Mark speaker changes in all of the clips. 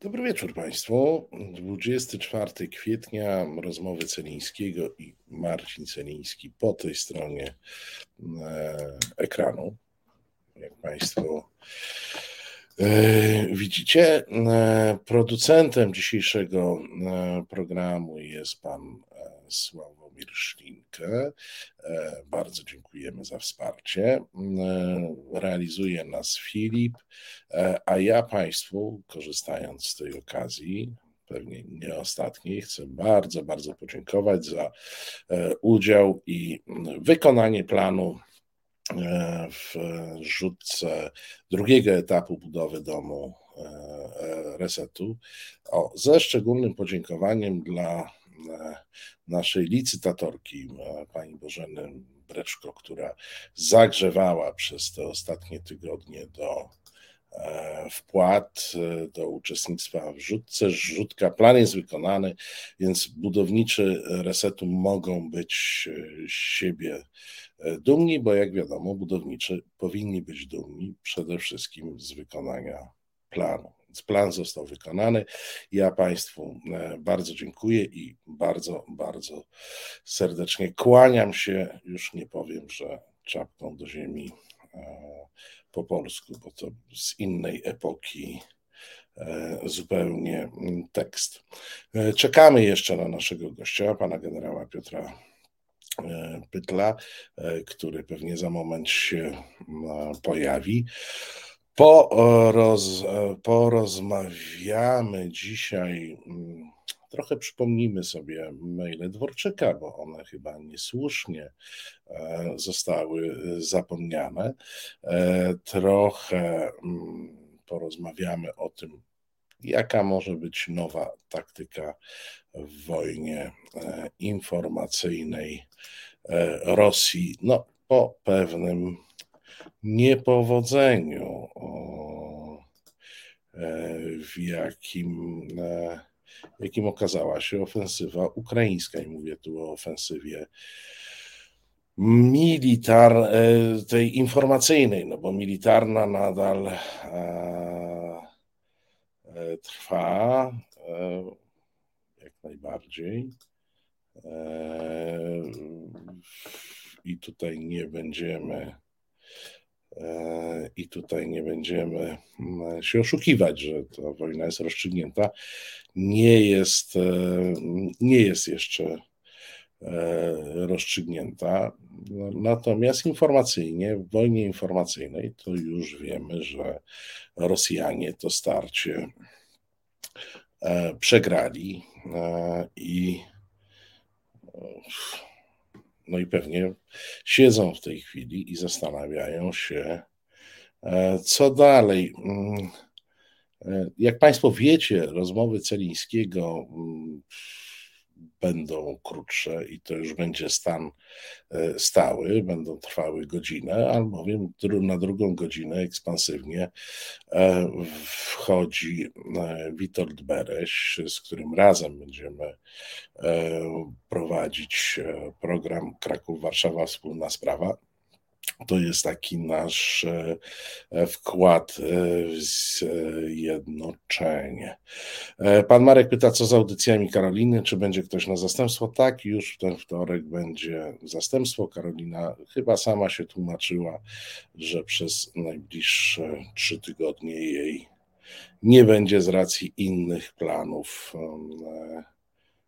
Speaker 1: Dobry wieczór Państwu. 24 kwietnia rozmowy Celińskiego i Marcin Celiński po tej stronie e, ekranu. Jak Państwo e, widzicie, e, producentem dzisiejszego programu jest pan Sławomir Szlinkę. Bardzo dziękujemy za wsparcie. Realizuje nas Filip, a ja Państwu, korzystając z tej okazji, pewnie nie ostatniej, chcę bardzo, bardzo podziękować za udział i wykonanie planu w rzutce drugiego etapu budowy domu resetu. O, ze szczególnym podziękowaniem dla naszej licytatorki, pani Bożeny Breczko, która zagrzewała przez te ostatnie tygodnie do e, wpłat, e, do uczestnictwa w rzutce. Rzutka, plan jest wykonany, więc budowniczy resetu mogą być siebie e, dumni, bo jak wiadomo, budowniczy powinni być dumni przede wszystkim z wykonania planu. Plan został wykonany. Ja Państwu e, bardzo dziękuję i bardzo, bardzo serdecznie kłaniam się. Już nie powiem, że czapką do ziemi e, po polsku, bo to z innej epoki e, zupełnie tekst. Czekamy jeszcze na naszego gościa, pana generała Piotra Pytla, który pewnie za moment się pojawi. Poroz, porozmawiamy dzisiaj, mm, trochę przypomnimy sobie maile Dworczyka, bo one chyba niesłusznie e, zostały zapomniane. E, trochę mm, porozmawiamy o tym, jaka może być nowa taktyka w wojnie e, informacyjnej Rosji, no po pewnym niepowodzeniu, e, w jakim, e, jakim okazała się ofensywa ukraińska. I mówię tu o ofensywie militar, e, tej informacyjnej, no bo militarna nadal trwa jak najbardziej. I tutaj nie będziemy i tutaj nie będziemy mm, się oszukiwać, że ta wojna jest rozstrzygnięta. Nie jest, e, nie jest jeszcze e, rozstrzygnięta. Natomiast informacyjnie, w wojnie informacyjnej, to już wiemy, że Rosjanie to starcie e, przegrali i no i pewnie siedzą w tej chwili i zastanawiają się, e, co dalej. Mm, e, jak Państwo wiecie, rozmowy Celińskiego mm, będą krótsze i to już będzie stan e, stały, będą trwały godzinę, albowiem na drugą godzinę ekspansywnie e, wchodzi e, Witold Bereś, z którym razem będziemy prowadzić program Kraków-Warszawa Wspólna Sprawa. To jest taki nasz e, wkład e, w zjednoczenie. E, pan Marek pyta, co z audycjami Karoliny, czy będzie ktoś na zastępstwo? Tak, już w ten wtorek będzie zastępstwo. Karolina chyba sama się tłumaczyła, że przez najbliższe trzy tygodnie jej nie będzie z racji innych planów,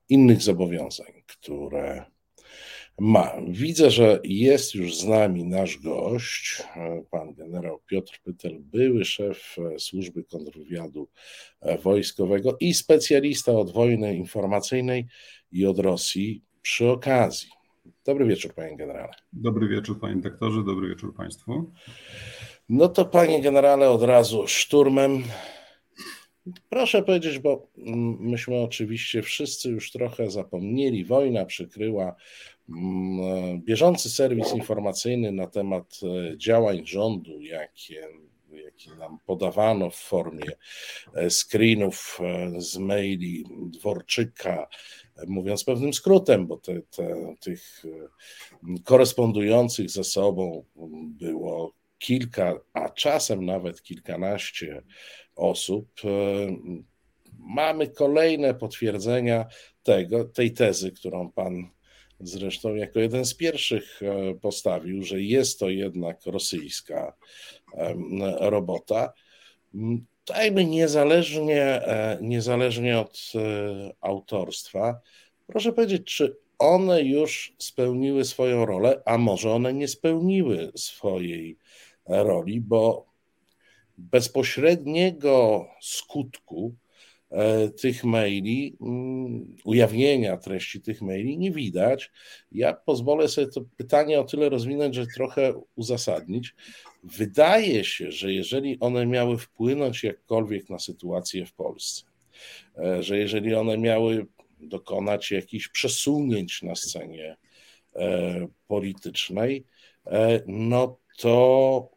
Speaker 1: innych zobowiązań, które ma. Widzę, że jest już z nami nasz gość, pan generał Piotr Pytel, były szef służby kontrwywiadu wojskowego i specjalista od wojny informacyjnej i od Rosji przy okazji. Dobry wieczór, panie generale.
Speaker 2: Dobry wieczór, panie doktorze, dobry wieczór państwu.
Speaker 1: No to, panie generale, od razu szturmem. Proszę powiedzieć, bo myśmy oczywiście wszyscy już trochę zapomnieli, wojna przykryła Mm, bieżący serwis informacyjny na temat e, działań rządu, jakie, jakie nam podawano w formie e, screenów e, z maili Dworczyka, mówiąc pewnym skrótem, bo te, te, tych korespondujących ze sobą było kilka, a czasem nawet kilkanaście osób, mamy kolejne potwierdzenia tego, tej tezy, którą pan zresztą jako jeden z pierwszych e, postawił, że jest to jednak rosyjska robota. Dajmy niezależnie, e, niezależnie od e, autorstwa, proszę powiedzieć, czy one już spełniły swoją rolę, a może one nie spełniły swojej roli, bo bezpośredniego skutku e, tych maili, mm, ujawnienia treści tych maili nie widać. Ja pozwolę sobie to pytanie o tyle rozwinąć, że trochę uzasadnić. Wydaje się, że jeżeli one miały wpłynąć jakkolwiek na sytuację w Polsce, e, że jeżeli one miały dokonać jakichś przesunięć na scenie e, politycznej, no to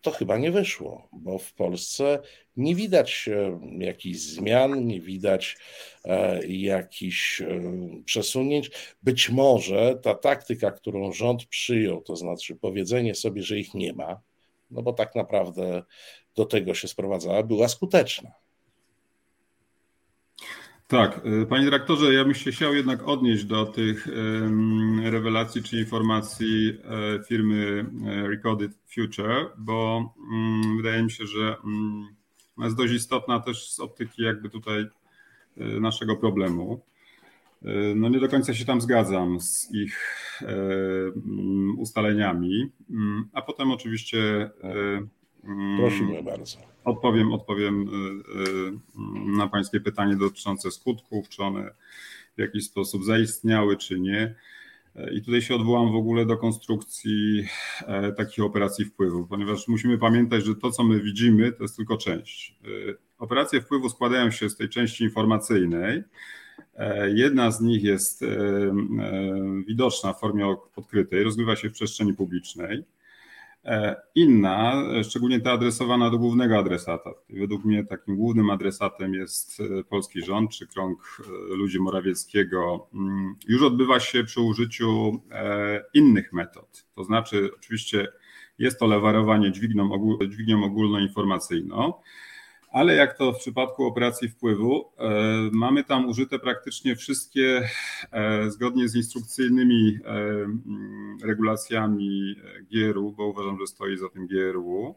Speaker 1: to chyba nie wyszło, bo w Polsce nie widać e, jakichś zmian, nie widać e, jakichś e, przesunięć. Być może ta taktyka, którą rząd przyjął, to znaczy powiedzenie sobie, że ich nie ma, no bo tak naprawdę do tego się sprowadzała, była skuteczna.
Speaker 2: Tak, y, panie dyrektorze, ja bym się chciał jednak odnieść do tych rewelacji czy informacji e, firmy e, Recorded Future, bo mm, wydaje mi się, że mm, jest dość istotna też z optyki jakby tutaj e, naszego problemu. No nie do końca się tam zgadzam z ich mm, ustaleniami, a potem oczywiście
Speaker 1: Prosimy bardzo.
Speaker 2: Odpowiem, odpowiem y, y, na Pańskie pytanie dotyczące skutków, czy one w jakiś sposób zaistniały, czy nie. I tutaj się odwołam w ogóle do konstrukcji e, takich operacji wpływu, ponieważ musimy pamiętać, że to, co my widzimy, to jest tylko część. E, operacje wpływu składają się z tej części informacyjnej. E, jedna z nich jest widoczna w formie odkrytej, rozgrywa się w przestrzeni publicznej. E, inna, szczególnie ta adresowana do głównego adresata. Według mnie takim głównym adresatem jest e, polski rząd czy krąg e, ludzi Morawieckiego. Mm, już odbywa się przy użyciu innych metod. To znaczy, oczywiście jest to lewarowanie dźwignią, dźwignią ogólnoinformacyjną, ale jak to w przypadku operacji wpływu, e, mamy tam użyte praktycznie wszystkie, e, zgodnie z instrukcyjnymi e, mm, regulacjami GRU, bo uważam, że stoi za tym GRU,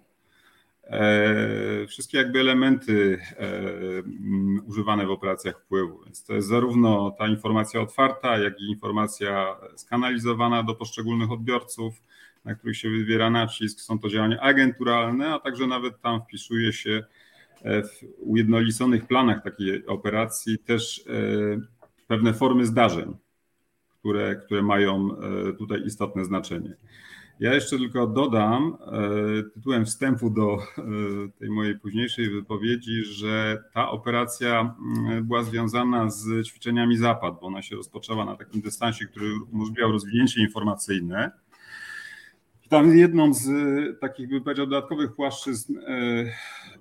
Speaker 2: wszystkie jakby elementy mm, używane w operacjach wpływu. Więc to jest zarówno ta informacja otwarta, jak i informacja skanalizowana do poszczególnych odbiorców, na których się wywiera nacisk. Są to działania agenturalne, a także nawet tam wpisuje się w ujednoliconych planach takiej operacji też e, pewne formy zdarzeń, które, które mają e, tutaj istotne znaczenie. Ja jeszcze tylko dodam e, tytułem wstępu do tej mojej późniejszej wypowiedzi, że ta operacja była związana z ćwiczeniami Zapad, bo ona się rozpoczęła na takim dystansie, który umożliwiał rozwinięcie informacyjne tam jedną z e, takich, bym powiedział, dodatkowych płaszczyzn. E,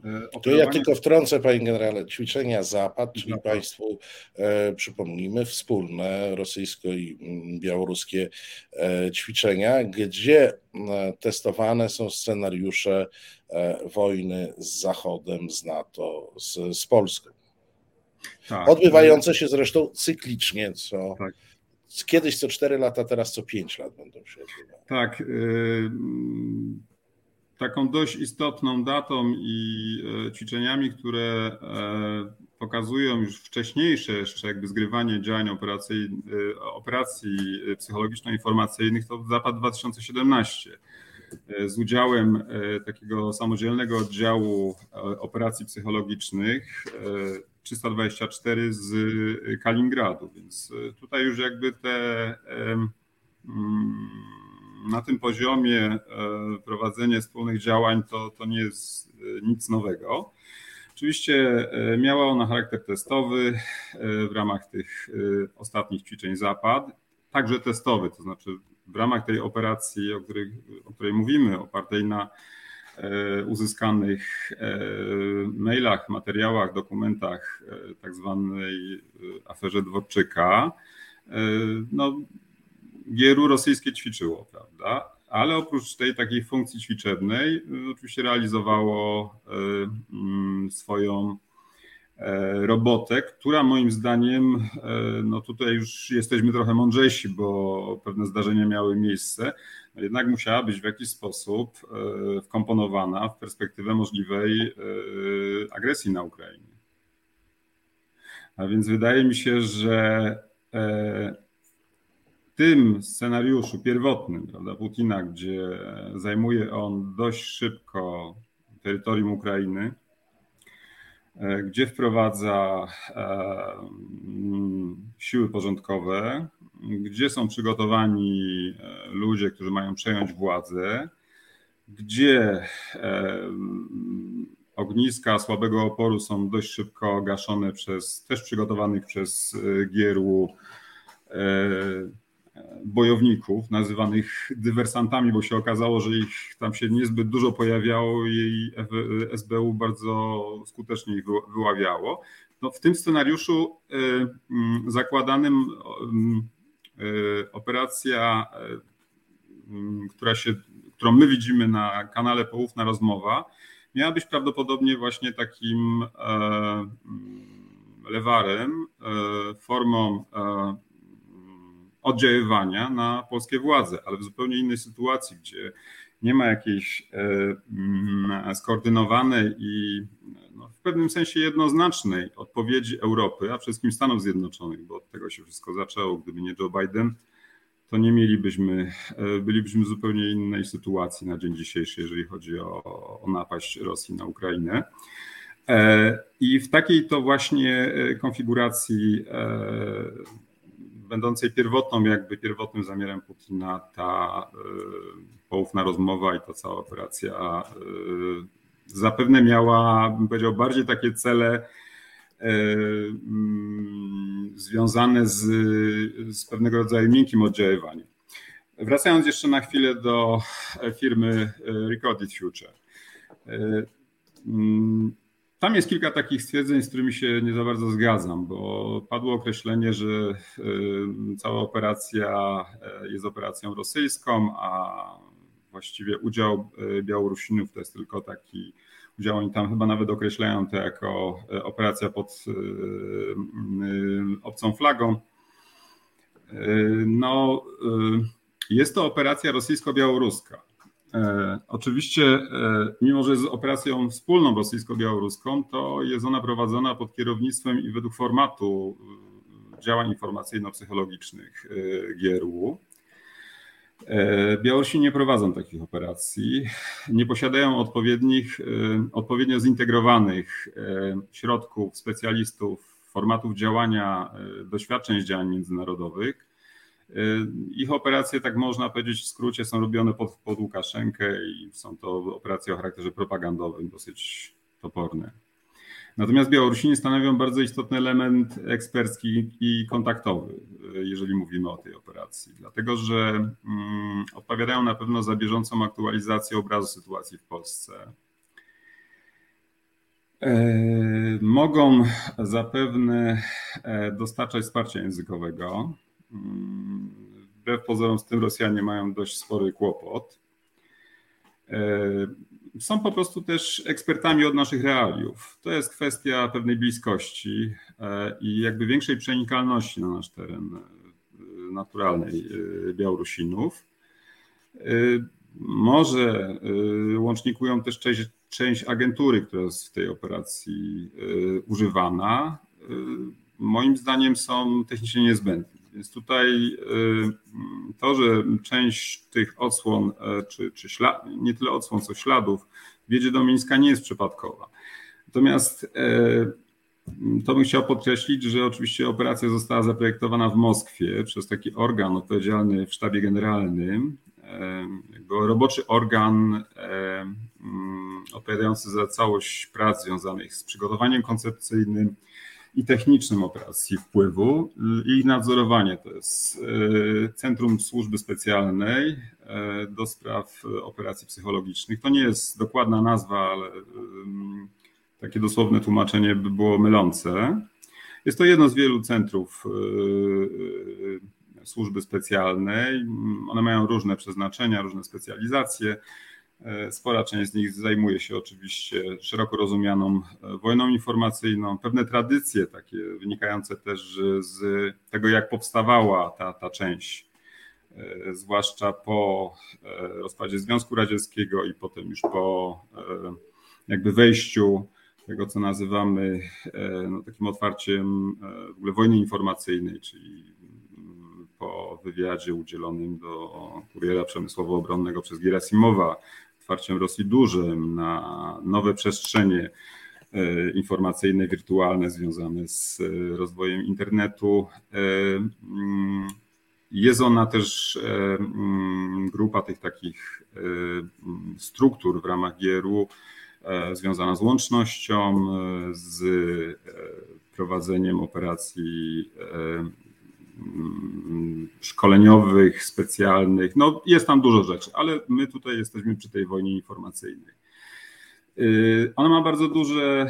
Speaker 1: e, to ja tylko wtrącę, panie generale, ćwiczenia Zapad, czyli Zapad. Państwu e, przypomnijmy, wspólne rosyjsko i mm, białoruskie e, ćwiczenia, gdzie e, testowane są scenariusze wojny z Zachodem, z NATO, z, z Polską. Tak. Odbywające się zresztą cyklicznie, co. Tak kiedyś co 4 lata, teraz co 5 lat będą się odbywały.
Speaker 2: Tak. Y, taką dość istotną datą i y, ćwiczeniami, które y, pokazują już wcześniejsze jeszcze jakby zgrywanie działań operacji, operacji psychologiczno-informacyjnych, to Zapad 2017 z udziałem takiego samodzielnego oddziału operacji psychologicznych 324 z y, Kaliningradu, więc y, tutaj już jakby te mm, na tym poziomie e, prowadzenie wspólnych działań to, to nie jest y, nic nowego. Oczywiście e, miała ona charakter testowy e, w ramach tych ostatnich ćwiczeń Zapad, także testowy, to znaczy w ramach tej operacji, o której, o której mówimy, opartej na uzyskanych e, mailach, materiałach, dokumentach e, tak zwanej aferze Dworczyka, no, Gieru rosyjskie ćwiczyło, prawda? Ale oprócz tej takiej funkcji ćwiczebnej, oczywiście realizowało mm, swoją robotę, która moim zdaniem, no tutaj już jesteśmy trochę mądrzejsi, bo pewne zdarzenia miały miejsce, no jednak musiała być w jakiś sposób wkomponowana w perspektywę możliwej agresji na Ukrainę. A więc wydaje mi się, że tym scenariuszu pierwotnym prawda, Putina, gdzie zajmuje on dość szybko terytorium Ukrainy, e, gdzie wprowadza e, siły porządkowe, gdzie są przygotowani e, ludzie, którzy mają przejąć władzę, gdzie ogniska słabego oporu są dość szybko gaszone przez też przygotowanych przez Gierłu bojowników, nazywanych dywersantami, bo się okazało, że ich tam się niezbyt dużo pojawiało i SBU bardzo skutecznie ich wyławiało. No, w tym scenariuszu y, mm, zakładanym y, operacja, y, która się, którą my widzimy na kanale Poufna Rozmowa, miała być prawdopodobnie właśnie takim e, mm, lewarem, e, formą e, oddziaływania na polskie władze, ale w zupełnie innej sytuacji, gdzie nie ma jakiejś e, mm, skoordynowanej i no, w pewnym sensie jednoznacznej odpowiedzi Europy, a wszystkim Stanów Zjednoczonych, bo od tego się wszystko zaczęło. Gdyby nie Joe Biden, to nie mielibyśmy, e, bylibyśmy w zupełnie innej sytuacji na dzień dzisiejszy, jeżeli chodzi o, o napaść Rosji na Ukrainę. E, I w takiej to właśnie konfiguracji będącej pierwotną, jakby pierwotnym zamiarem Putina ta y, poufna rozmowa i ta cała operacja y, zapewne miała, bym powiedział, bardziej takie cele y, mm, związane z, z pewnego rodzaju miękkim oddziaływaniem. Wracając jeszcze na chwilę do firmy Recorded Future. Tam jest kilka takich stwierdzeń, z którymi się nie za bardzo zgadzam, bo padło określenie, że y, cała operacja y, jest operacją rosyjską, a właściwie udział y, Białorusinów to jest tylko taki udział. Oni tam chyba nawet określają to jako operacja pod obcą flagą. No, jest to operacja rosyjsko-białoruska. E, oczywiście, e, mimo że jest operacją wspólną rosyjsko-białoruską, to jest ona prowadzona pod kierownictwem i według formatu e, działań informacyjno-psychologicznych GRU. Białorusi nie prowadzą takich operacji, nie posiadają odpowiednich, odpowiednio zintegrowanych środków, specjalistów, formatów działania, doświadczeń z działań międzynarodowych ich operacje, tak można powiedzieć w skrócie, są robione pod, pod Łukaszenkę i są to operacje o charakterze propagandowym, dosyć toporne. Natomiast Białorusini stanowią bardzo istotny element ekspercki i kontaktowy, y, jeżeli mówimy o tej operacji, dlatego że mm, odpowiadają na pewno za bieżącą aktualizację obrazu sytuacji w Polsce. E, mogą zapewne e, dostarczać wsparcia językowego, Wbrew pozorom z tym Rosjanie mają dość spory kłopot. E, są po prostu też ekspertami od naszych realiów. To jest kwestia pewnej bliskości e, i jakby większej przenikalności na nasz teren e, naturalnej Białorusinów. Może łącznikują też część, część agentury, która jest w tej operacji używana. Moim zdaniem są technicznie niezbędne. Więc tutaj y, to, że część tych odsłon, e, czy, czy ślad, nie tyle odsłon, co śladów wiedzie do Mińska nie jest przypadkowa. Natomiast e, to bym chciał podkreślić, że oczywiście operacja została zaprojektowana w Moskwie przez taki organ odpowiedzialny w sztabie generalnym, e, jakby roboczy organ odpowiadający za całość prac związanych z przygotowaniem koncepcyjnym, i technicznym operacji wpływu i ich nadzorowanie. To jest e, Centrum Służby Specjalnej e, do spraw operacji psychologicznych. To nie jest dokładna nazwa, ale takie dosłowne tłumaczenie by było mylące. Jest to jedno z wielu centrów służby specjalnej. One mają różne przeznaczenia, różne specjalizacje. Spora część z nich zajmuje się oczywiście szeroko rozumianą wojną informacyjną. Pewne tradycje takie wynikające też z tego, jak powstawała ta, ta część, zwłaszcza po rozpadzie Związku Radzieckiego i potem już po jakby wejściu tego, co nazywamy e, no, takim otwarciem e, w ogóle wojny informacyjnej, czyli mm, po wywiadzie udzielonym do kuriera przemysłowo-obronnego przez Gerasimowa, otwarciem Rosji dużym na nowe przestrzenie e, informacyjne, wirtualne związane z rozwojem internetu. Mm, jest ona też mm, grupa tych takich struktur w ramach GRU, E, związana z łącznością, e, z e, prowadzeniem operacji szkoleniowych, specjalnych. No, jest tam dużo rzeczy, ale my tutaj jesteśmy przy tej wojnie informacyjnej. Ona ma bardzo duże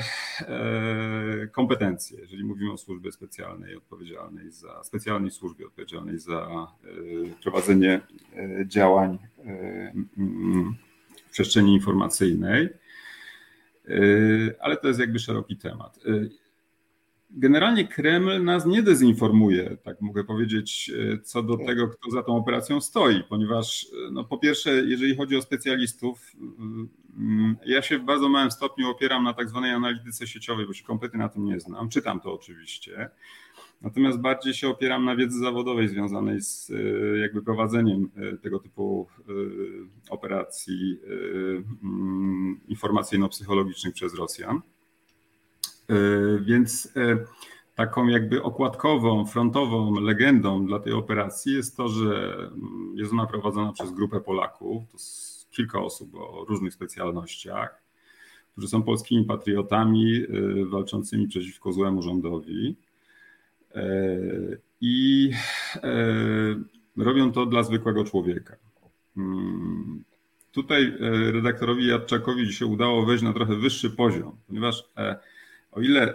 Speaker 2: kompetencje, jeżeli mówimy o służbie specjalnej, odpowiedzialnej za specjalnej służbie odpowiedzialnej za prowadzenie działań w przestrzeni informacyjnej. Yy, ale to jest jakby szeroki temat. Generalnie Kreml nas nie dezinformuje, tak mogę powiedzieć, yy, co do tego, kto za tą operacją stoi, ponieważ no, po pierwsze, jeżeli chodzi o specjalistów, ja się w bardzo małym stopniu opieram na tak zwanej analityce sieciowej, bo się kompletnie na tym nie znam. Czytam to oczywiście. Natomiast bardziej się opieram na wiedzy zawodowej związanej z e, jakby prowadzeniem e, tego typu e, operacji mm, informacyjno-psychologicznych przez Rosjan. Więc taką jakby okładkową, frontową legendą dla tej operacji jest to, że mm, jest ona prowadzona przez grupę Polaków, to kilka osób o różnych specjalnościach, którzy są polskimi patriotami walczącymi przeciwko złemu rządowi i e, robią to dla zwykłego człowieka. Hmm. Tutaj e, redaktorowi Jadczakowi się udało wejść na trochę wyższy poziom, ponieważ e, o ile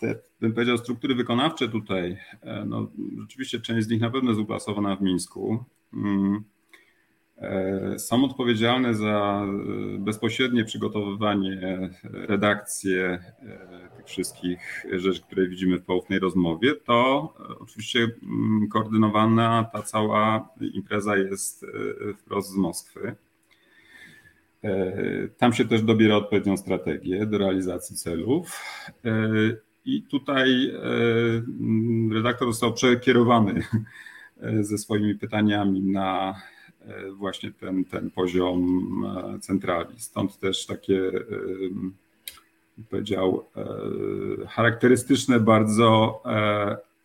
Speaker 2: te, bym powiedział, struktury wykonawcze tutaj, no rzeczywiście część z nich na pewno jest uplasowana w Mińsku, hmm. E, są odpowiedzialne za e, bezpośrednie przygotowywanie, redakcję e, tych wszystkich rzeczy, które widzimy w poufnej rozmowie, to oczywiście mm, koordynowana ta cała impreza jest wprost z Moskwy. Tam się też dobiera odpowiednią strategię do realizacji celów. I tutaj redaktor został przekierowany ze swoimi pytaniami na E, właśnie ten, ten poziom e, centrali. Stąd też takie, e, powiedział, charakterystyczne bardzo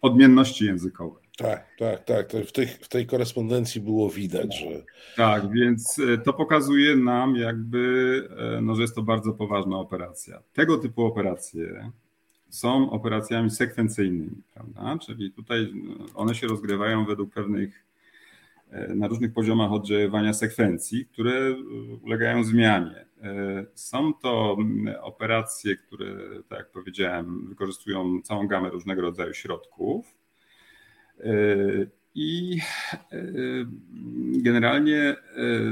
Speaker 2: odmienności językowe.
Speaker 1: Tak, tak, tak. W, tych, w tej korespondencji było widać, że.
Speaker 2: Tak, więc to pokazuje nam, jakby, no, że jest to bardzo poważna operacja. Tego typu operacje są operacjami sekwencyjnymi, prawda? Czyli tutaj one się rozgrywają według pewnych E, na różnych poziomach oddziaływania sekwencji, które e, ulegają zmianie. E, są to operacje, które, tak jak powiedziałem, wykorzystują całą gamę różnego rodzaju środków. I generalnie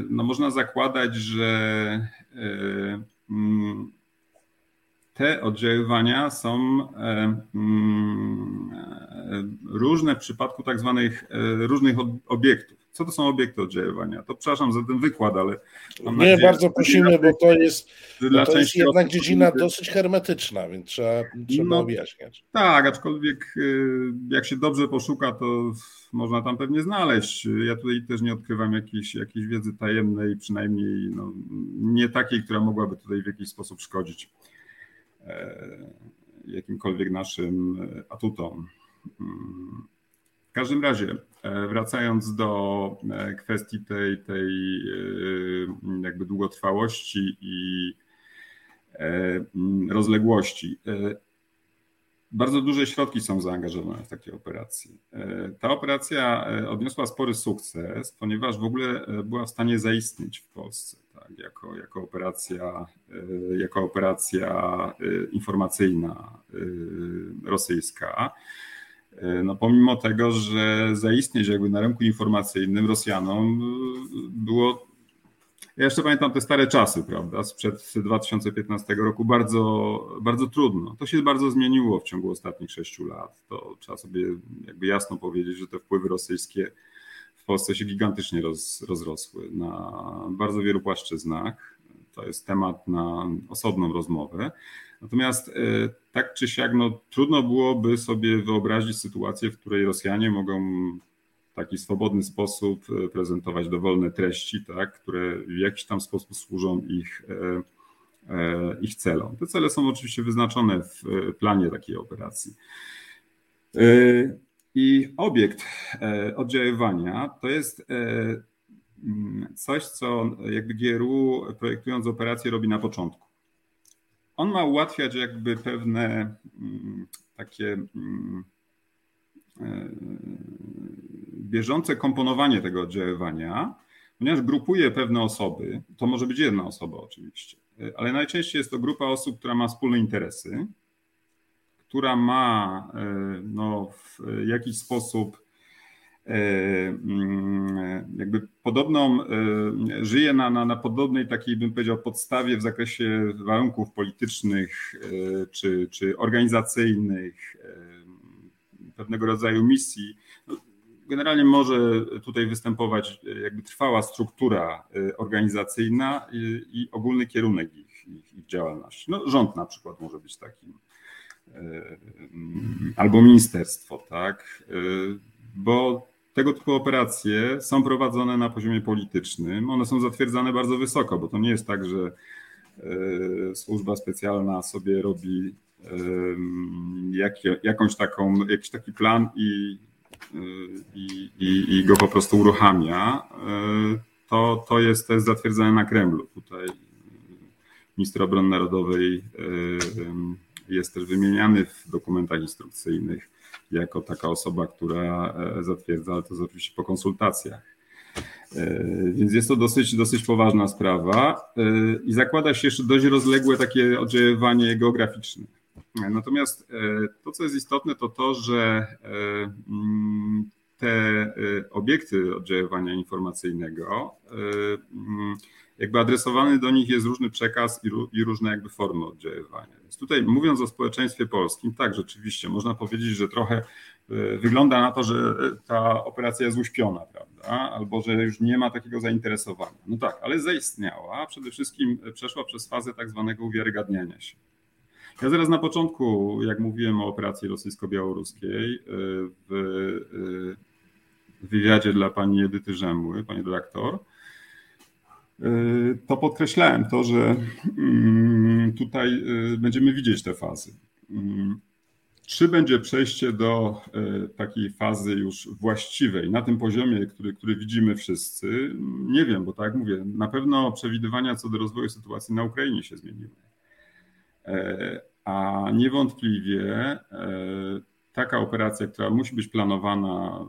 Speaker 2: no, można zakładać, że te oddziaływania są różne w przypadku tak zwanych różnych obiektów. Co to są obiekty oddziaływania? To przepraszam za ten wykład, ale.
Speaker 1: Nie, nadzieję, bardzo prosimy, bo to jest, bo to jest jednak dziedzina dosyć hermetyczna, więc trzeba, trzeba no, objaśniać.
Speaker 2: Tak, aczkolwiek y, jak się dobrze poszuka, to można tam pewnie znaleźć. Ja tutaj też nie odkrywam jakiejś, jakiejś wiedzy tajemnej, przynajmniej no, nie takiej, która mogłaby tutaj w jakiś sposób szkodzić e, jakimkolwiek naszym atutom. Mm. Każdym razie, e, wracając do e, kwestii tej, tej e, jakby długotrwałości i rozległości. Bardzo duże środki są zaangażowane w takie operacje. Ta operacja odniosła spory sukces, ponieważ w ogóle była w stanie zaistnieć w Polsce tak, jako, jako, operacja, jako operacja informacyjna rosyjska. E, no pomimo tego, że zaistnieć jakby na rynku informacyjnym Rosjanom e, było Ja jeszcze pamiętam te stare czasy, prawda, sprzed 2015 roku, bardzo, bardzo trudno. To się bardzo zmieniło w ciągu ostatnich sześciu lat. To trzeba sobie jakby jasno powiedzieć, że te wpływy rosyjskie w Polsce się gigantycznie roz, rozrosły na bardzo wielu płaszczyznach. To jest temat na osobną rozmowę. Natomiast e, tak czy siak, no, trudno byłoby sobie wyobrazić sytuację, w której Rosjanie mogą w taki swobodny sposób e, prezentować dowolne treści, tak, które w jakiś tam sposób służą ich, e, ich celom. Te cele są oczywiście wyznaczone w planie takiej operacji. I obiekt oddziaływania to jest coś, co jakby GRU projektując operację robi na początku. On ma ułatwiać jakby pewne mm, takie mm, e, bieżące komponowanie tego oddziaływania, ponieważ grupuje pewne osoby, to może być jedna osoba oczywiście, ale najczęściej jest to grupa osób, która ma wspólne interesy, która ma e, no, w jakiś sposób jakby podobną, e, żyje na, na, na podobnej takiej, bym powiedział, podstawie w zakresie warunków politycznych e, czy, czy organizacyjnych, pewnego rodzaju misji. No, generalnie może tutaj występować jakby trwała struktura organizacyjna i, i ogólny kierunek ich, ich, ich działalności. No, rząd na przykład może być takim, albo ministerstwo, tak? Bo tego typu operacje są prowadzone na poziomie politycznym. One są zatwierdzane bardzo wysoko, bo to nie jest tak, że e, służba specjalna sobie robi jakąś taką, jakiś taki plan i, e, i, i, i go po prostu uruchamia. E, to, to, jest, to jest zatwierdzane na Kremlu. Tutaj minister obrony narodowej jest też wymieniany w dokumentach instrukcyjnych jako taka osoba, która e, zatwierdza, ale to jest oczywiście po konsultacjach. E, więc jest to dosyć, dosyć poważna sprawa e, i zakłada się jeszcze dość rozległe takie oddziaływanie geograficzne. Natomiast to, co jest istotne, to to, że mm, te obiekty oddziaływania informacyjnego mm, jakby adresowany do nich jest różny przekaz i, różne jakby formy oddziaływania. Więc tutaj mówiąc o społeczeństwie polskim, tak, rzeczywiście można powiedzieć, że trochę e, wygląda na to, że ta operacja jest uśpiona, prawda, albo że już nie ma takiego zainteresowania. No tak, ale zaistniała, przede wszystkim przeszła przez fazę tak zwanego uwiarygadniania się. Ja zaraz na początku, jak mówiłem o operacji rosyjsko-białoruskiej, e, w, e, wywiadzie dla pani Edyty Rzemły, pani redaktor, to podkreślałem to, że mm, tutaj y, będziemy widzieć te fazy. Mm, czy będzie przejście do y, takiej fazy już właściwej, na tym poziomie, który, który widzimy wszyscy? Nie wiem, bo tak jak mówię, na pewno przewidywania co do rozwoju sytuacji na Ukrainie się zmieniły. E, a niewątpliwie e, taka operacja, która musi być planowana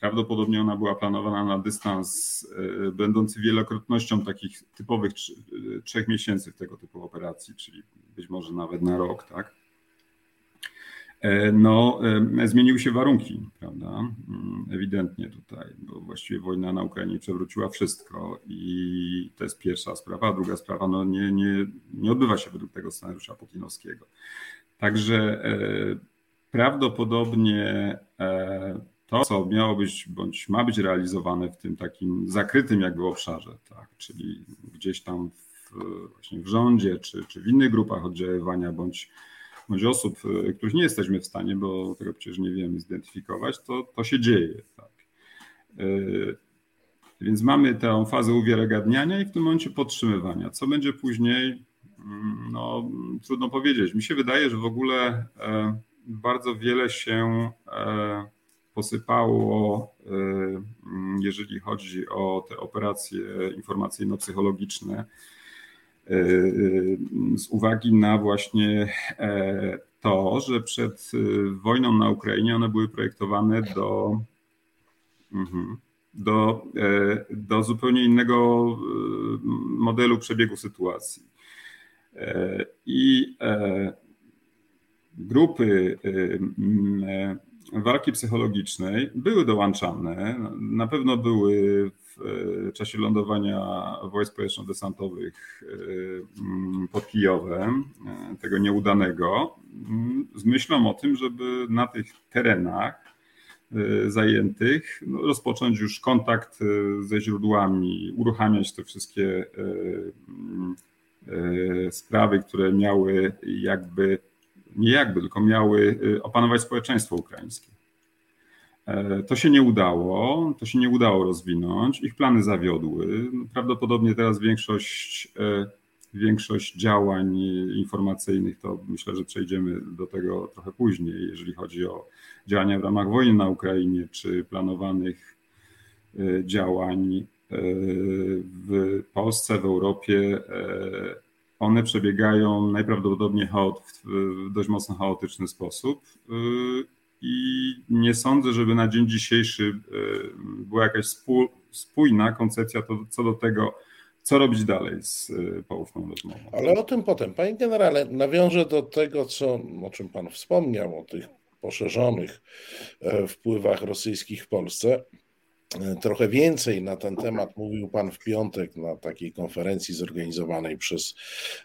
Speaker 2: Prawdopodobnie ona była planowana na dystans e, będący wielokrotnością takich typowych e, trzech miesięcy w tego typu operacji, czyli być może nawet na rok, tak? E, no, zmieniły się warunki, prawda? Mm, ewidentnie tutaj, bo właściwie wojna na Ukrainie przewróciła wszystko i to jest pierwsza sprawa. A druga sprawa, no nie, nie, nie odbywa się według tego scenariusza putinowskiego. Także prawdopodobnie to, co miało być bądź ma być realizowane w tym takim zakrytym jakby obszarze, tak, czyli gdzieś tam w, właśnie w rządzie czy, czy w innych grupach oddziaływania bądź, bądź osób, e, których nie jesteśmy w stanie, bo tego przecież nie wiemy zidentyfikować, to, to się dzieje. Tak. E, więc mamy tę fazę uwiarygadniania i w tym momencie podtrzymywania. Co będzie później, mm, no, trudno powiedzieć. Mi się wydaje, że w ogóle e, bardzo wiele się posypało, y, mm, jeżeli chodzi o te operacje informacyjno-psychologiczne, y, y, z uwagi na właśnie e, to, że przed wojną na Ukrainie one były projektowane do, mhm, do, e, do zupełnie innego modelu przebiegu sytuacji. E, I grupy walki psychologicznej były dołączane. Na pewno były w czasie lądowania wojsk powietrzno-desantowych mm, pod Kijowem, tego nieudanego, mm, z myślą o tym, żeby na tych terenach zajętych no, rozpocząć już kontakt ze źródłami, uruchamiać te wszystkie sprawy, które miały jakby, nie jakby, tylko miały opanować społeczeństwo ukraińskie. E, to się nie udało, to się nie udało rozwinąć, ich plany zawiodły. Prawdopodobnie teraz większość, e, większość działań informacyjnych, to myślę, że przejdziemy do tego trochę później, jeżeli chodzi o działania w ramach wojny na Ukrainie, czy planowanych e, działań w Polsce, w Europie. One przebiegają najprawdopodobniej w dość mocno chaotyczny sposób i nie sądzę, żeby na dzień dzisiejszy e, była jakaś spójna koncepcja co do tego, co robić dalej z e, poufną rozmową.
Speaker 1: Ale o tym potem. Panie generale, nawiążę do tego, co, o czym pan wspomniał, o tych poszerzonych e, wpływach rosyjskich w Polsce. Trochę więcej na ten temat mówił Pan w piątek na takiej konferencji zorganizowanej przez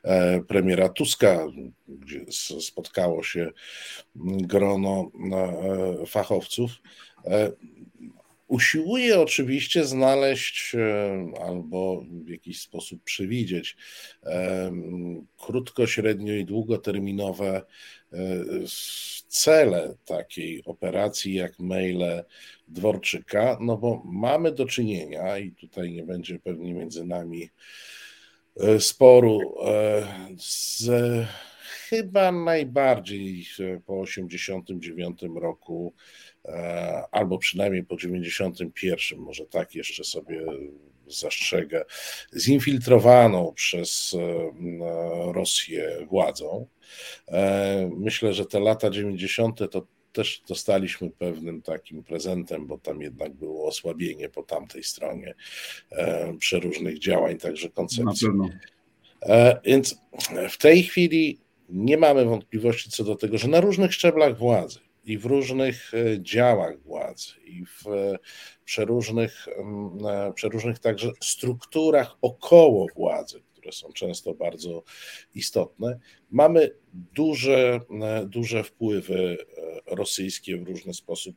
Speaker 1: e, premiera Tuska, gdzie spotkało się grono e, fachowców. E, usiłuje oczywiście znaleźć albo w jakiś sposób przewidzieć krótko, średnio i długoterminowe cele takiej operacji jak maile Dworczyka, no bo mamy do czynienia i tutaj nie będzie pewnie między nami e, sporu e, z chyba najbardziej po 89 roku albo przynajmniej po 91, może tak jeszcze sobie zastrzegę, zinfiltrowaną przez Rosję władzą. E, myślę, że te lata 90. to też dostaliśmy pewnym takim prezentem, bo tam jednak było osłabienie po tamtej stronie e, przeróżnych działań, także koncepcji. E, więc w tej chwili nie mamy wątpliwości co do tego, że na różnych szczeblach władzy i w różnych działach władzy i w przeróżnych, przeróżnych także strukturach około władzy, które są często bardzo istotne. Mamy duże, duże wpływy e, rosyjskie w różny sposób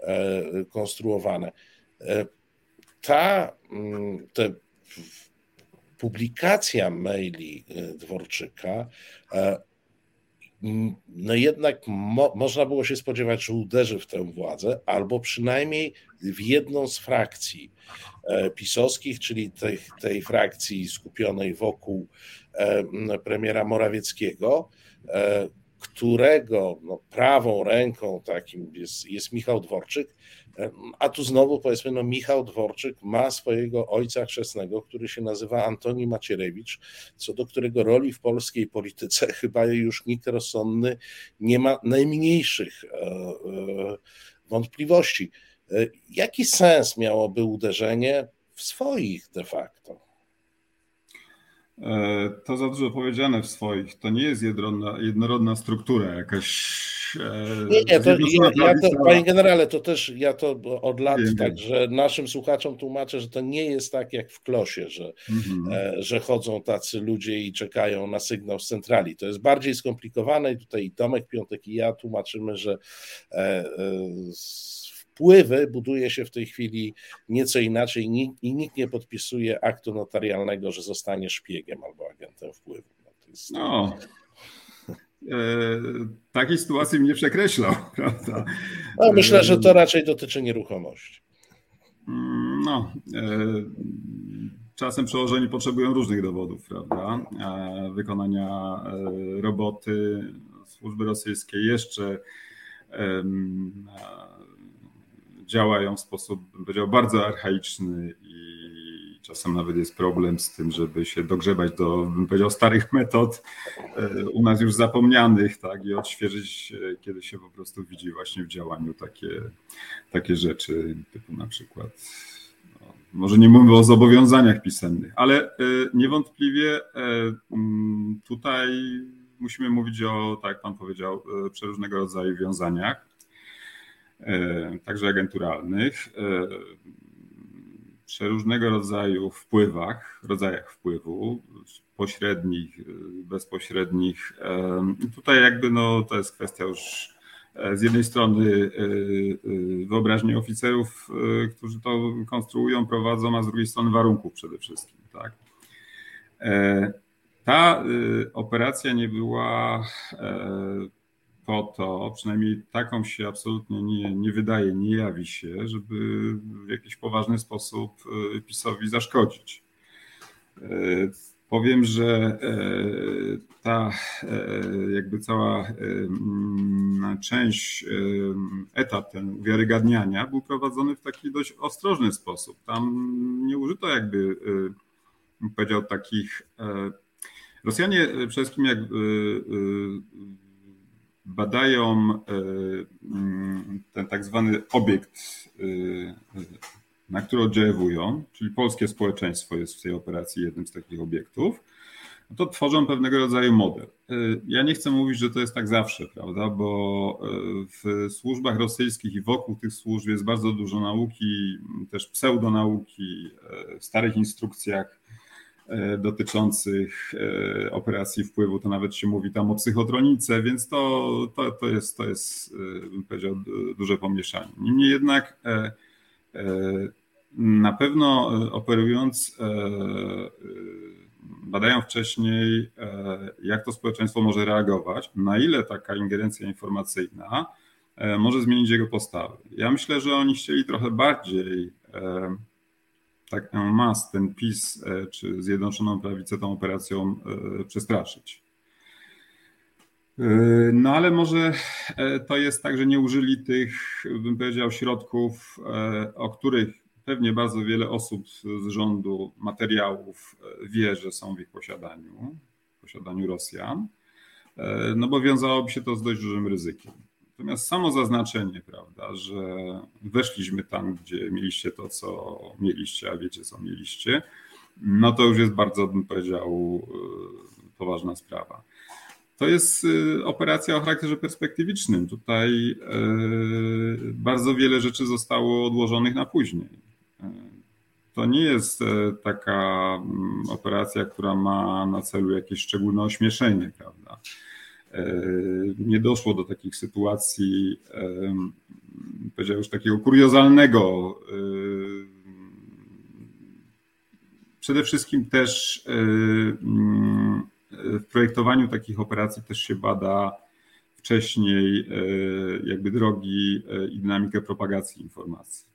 Speaker 1: e, konstruowane. E, ta te, publikacja maili Dworczyka no jednak mo, można było się spodziewać, że uderzy w tę władzę, albo przynajmniej w jedną z frakcji e, pisowskich, czyli tej, tej frakcji skupionej wokół e, premiera Morawieckiego, e, którego no, prawą ręką takim jest, jest Michał Dworczyk, a tu znowu powiedzmy, no Michał Dworczyk ma swojego ojca chrzestnego, który się nazywa Antoni Macierewicz, co do którego roli w polskiej polityce chyba już nikt rozsądny nie ma najmniejszych e, e, wątpliwości. E, jaki sens miałoby uderzenie w swoich de facto?
Speaker 2: To za dużo powiedziane w swoich. To nie jest jednorodna, jednorodna struktura jakaś
Speaker 1: E, nie, nie, to, ja, ja to, panie generale, to też ja to od lat wiem, także naszym słuchaczom tłumaczę, że to nie jest tak jak w klosie, że, mhm. e, że chodzą tacy ludzie i czekają na sygnał z centrali. To jest bardziej skomplikowane i tutaj i Tomek Piątek i ja tłumaczymy, że e, e, wpływy buduje się w tej chwili nieco inaczej i nikt nie podpisuje aktu notarialnego, że zostanie szpiegiem albo agentem wpływu. No, to jest...
Speaker 2: no. E, takiej sytuacji mnie przekreślał. Prawda?
Speaker 1: No, myślę, że to raczej dotyczy nieruchomości.
Speaker 2: No, e, czasem przełożeni potrzebują różnych dowodów, prawda? E, wykonania roboty służby rosyjskiej jeszcze działają w sposób, powiedział, bardzo archaiczny Czasem nawet jest problem z tym, żeby się dogrzebać do, bym powiedział, starych metod, e, u nas już zapomnianych, tak, i odświeżyć, e, kiedy się po prostu widzi właśnie w działaniu takie, takie rzeczy, typu na przykład, no, może nie mówimy o zobowiązaniach pisemnych, ale e, niewątpliwie tutaj musimy mówić o, tak jak Pan powiedział, przeróżnego rodzaju wiązaniach, także agenturalnych przeróżnego rodzaju wpływach, rodzajach wpływu, pośrednich, bezpośrednich. Tutaj jakby no, to jest kwestia już z jednej strony wyobraźni oficerów, którzy to konstruują, prowadzą, a z drugiej strony warunków przede wszystkim. Tak? Ta operacja nie była po to, przynajmniej taką się absolutnie nie, nie wydaje, nie jawi się, żeby w jakiś poważny sposób e, PiSowi zaszkodzić. E, powiem, że e, ta jakby cała część, etap ten uwiarygadniania był prowadzony w taki dość ostrożny sposób. Tam nie użyto jakby, powiedział, takich. Rosjanie przede wszystkim jak badają e, mm, ten tak zwany obiekt, e, na który oddziaływują, czyli polskie społeczeństwo jest w tej operacji jednym z takich obiektów, to tworzą pewnego rodzaju model. E, ja nie chcę mówić, że to jest tak zawsze, prawda, bo w służbach rosyjskich i wokół tych służb jest bardzo dużo nauki, też pseudonauki, w starych instrukcjach dotyczących e, operacji wpływu, to nawet się mówi tam o psychotronice, więc to, to, to, jest, to jest, e, bym powiedział, duże pomieszanie. Niemniej jednak na pewno operując, badają wcześniej, jak to społeczeństwo może reagować, na ile taka ingerencja informacyjna może zmienić jego postawę. Ja myślę, że oni chcieli trochę bardziej tak en ten PiS e, czy Zjednoczoną Prawicę tą operacją e, przestraszyć. E, no ale może to jest tak, że nie użyli tych, bym powiedział, środków, o których pewnie bardzo wiele osób z rządu, materiałów wie, że są w ich posiadaniu, w posiadaniu Rosjan, no bo wiązałoby się to z dość dużym ryzykiem. Natomiast samo zaznaczenie, prawda, że weszliśmy tam, gdzie mieliście to, co mieliście, a wiecie, co mieliście, no to już jest bardzo, bym powiedział, y, poważna sprawa. To jest y, operacja o charakterze perspektywicznym. Tutaj y, bardzo wiele rzeczy zostało odłożonych na później. To nie jest taka mm, operacja, która ma na celu jakieś szczególne ośmieszenie, prawda? E, nie doszło do takich sytuacji, powiedział już takiego kuriozalnego. E, przede wszystkim też e, w projektowaniu takich operacji też się bada wcześniej jakby drogi i dynamikę propagacji informacji.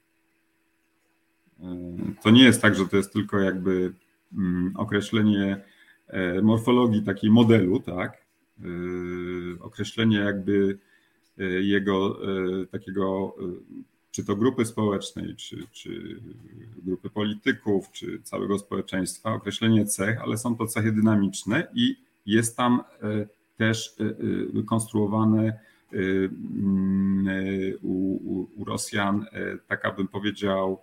Speaker 2: To nie jest tak, że to jest tylko jakby mm, określenie morfologii takiej modelu, tak? Y, określenie jakby y, jego y, takiego, czy to grupy społecznej, czy, czy grupy polityków, czy całego społeczeństwa, określenie cech, ale są to cechy dynamiczne i jest tam też wykonstruowane mm, u, u, Rosjan taka bym powiedział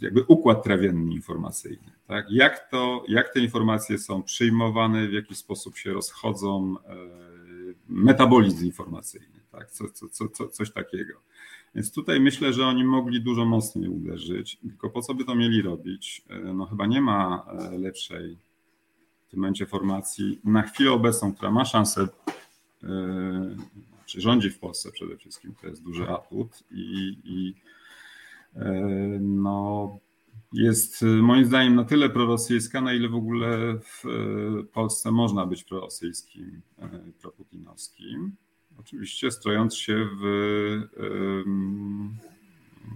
Speaker 2: jakby układ trawienny informacyjny. Tak? Jak, to, jak te informacje są przyjmowane, w jaki sposób się rozchodzą, e, metabolizm informacyjny, tak? co, co, co, coś takiego. Więc tutaj myślę, że oni mogli dużo mocniej uderzyć, tylko po co by to mieli robić? E, no chyba nie ma e, lepszej w tym momencie formacji na chwilę obecną, która ma szansę, czy rządzi w Polsce przede wszystkim, to jest duży atut i, i no, jest moim zdaniem na tyle prorosyjska, na ile w ogóle w Polsce można być prorosyjskim, e, proputinowskim. Oczywiście strojąc się w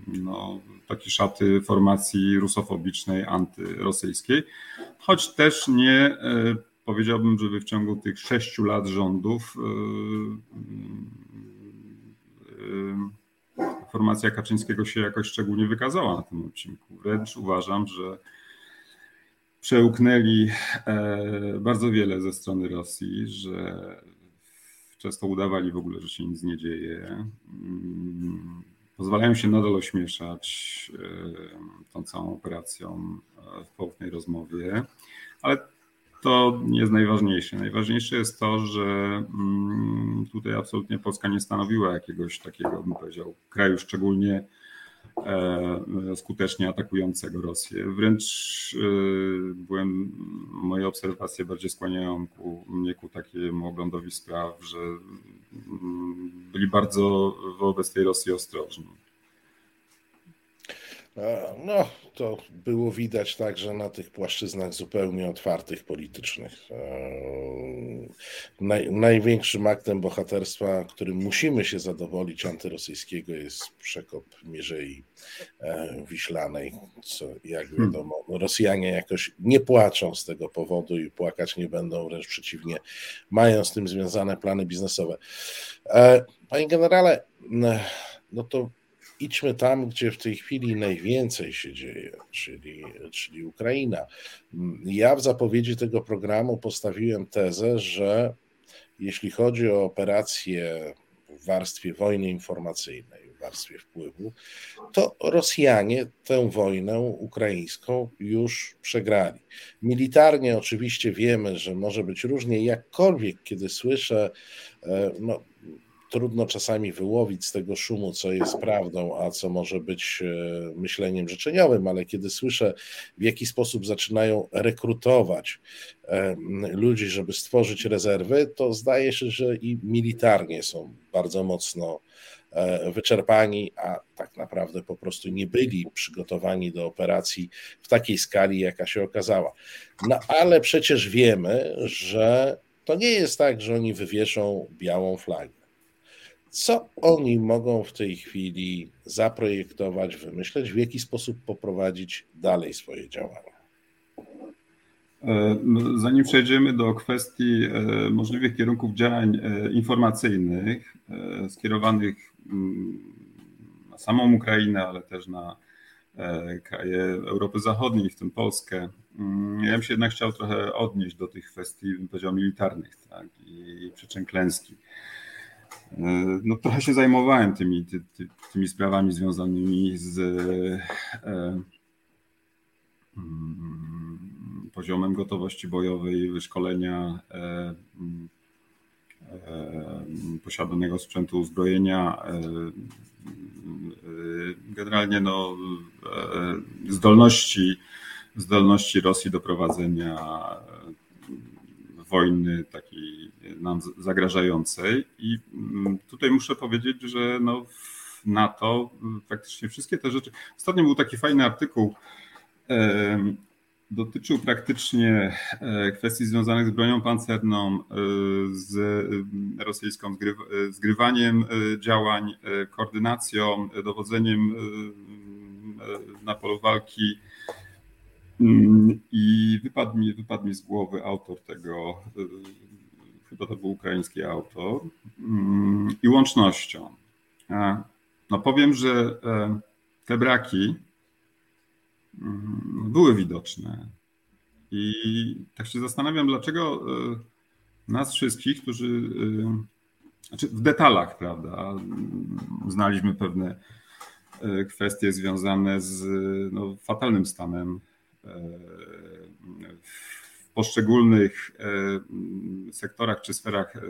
Speaker 2: no, takie szaty formacji rusofobicznej, antyrosyjskiej, choć też nie e, powiedziałbym, żeby w ciągu tych sześciu lat rządów formacja Kaczyńskiego się jakoś szczególnie wykazała na tym odcinku. Wręcz uważam, że przełknęli e, bardzo wiele ze strony Rosji, że często udawali w ogóle, że się nic nie dzieje. Mm, pozwalają się nadal ośmieszać e, tą całą operacją e, w poufnej rozmowie, ale to nie jest najważniejsze. Najważniejsze jest to, że mm, tutaj absolutnie Polska nie stanowiła jakiegoś takiego, bym powiedział, kraju szczególnie e, skutecznie atakującego Rosję. Wręcz byłem, moje obserwacje bardziej skłaniają ku, mnie ku takiemu oglądowi spraw, że mm, byli bardzo wobec tej Rosji ostrożni.
Speaker 1: No, to było widać także na tych płaszczyznach zupełnie otwartych politycznych. Naj, największym aktem bohaterstwa, którym musimy się zadowolić antyrosyjskiego jest przekop Mierzei e, Wiślanej, co jak hmm. wiadomo, Rosjanie jakoś nie płaczą z tego powodu i płakać nie będą, wręcz przeciwnie, mają z tym związane plany biznesowe. E, panie generale, no to idźmy tam, gdzie w tej chwili najwięcej się dzieje, czyli, czyli Ukraina. Ja w zapowiedzi tego programu postawiłem tezę, że jeśli chodzi o operacje w warstwie wojny informacyjnej, w warstwie wpływu, to Rosjanie tę wojnę ukraińską już przegrali. Militarnie oczywiście wiemy, że może być różnie, jakkolwiek kiedy słyszę, e, no, trudno czasami wyłowić z tego szumu, co jest prawdą, a co może być e, myśleniem życzeniowym, ale kiedy słyszę, w jaki sposób zaczynają rekrutować e, ludzi, żeby stworzyć rezerwy, to zdaje się, że i militarnie są bardzo mocno e, wyczerpani, a tak naprawdę po prostu nie byli przygotowani do operacji w takiej skali, jaka się okazała. No ale przecież wiemy, że to nie jest tak, że oni wywieszą białą flagę. Co oni mogą w tej chwili zaprojektować, wymyśleć, w jaki sposób poprowadzić dalej swoje działania?
Speaker 2: E, no, zanim przejdziemy do kwestii e, możliwych kierunków działań e, informacyjnych skierowanych mm, na samą Ukrainę, ale też na kraje Europy Zachodniej, w tym Polskę, mm, ja bym się jednak chciał trochę odnieść do tych kwestii, bym powiedział, militarnych tak, i przyczyn klęski. No trochę się zajmowałem tymi, ty, ty, tymi sprawami związanymi z e, mm, poziomem gotowości bojowej, wyszkolenia e, e, posiadanego sprzętu uzbrojenia, e, generalnie no, e, zdolności, zdolności Rosji do prowadzenia wojny takiej nam zagrażającej. I mm, tutaj muszę powiedzieć, że no w NATO praktycznie wszystkie te rzeczy. Ostatnio był taki fajny artykuł. Dotyczył praktycznie e, kwestii związanych z bronią pancerną, e, z rosyjską zgrywaniem e, działań, koordynacją, dowodzeniem na polu walki I wypadł mi, wypadł mi z głowy autor tego, y, chyba to był ukraiński autor, mm, i łącznością. No powiem, że e, te braki mm, były widoczne. I tak się zastanawiam, dlaczego e, nas wszystkich, którzy e, znaczy w detalach, prawda, znaliśmy pewne kwestie związane z no, fatalnym stanem w poszczególnych e, sektorach czy sferach e,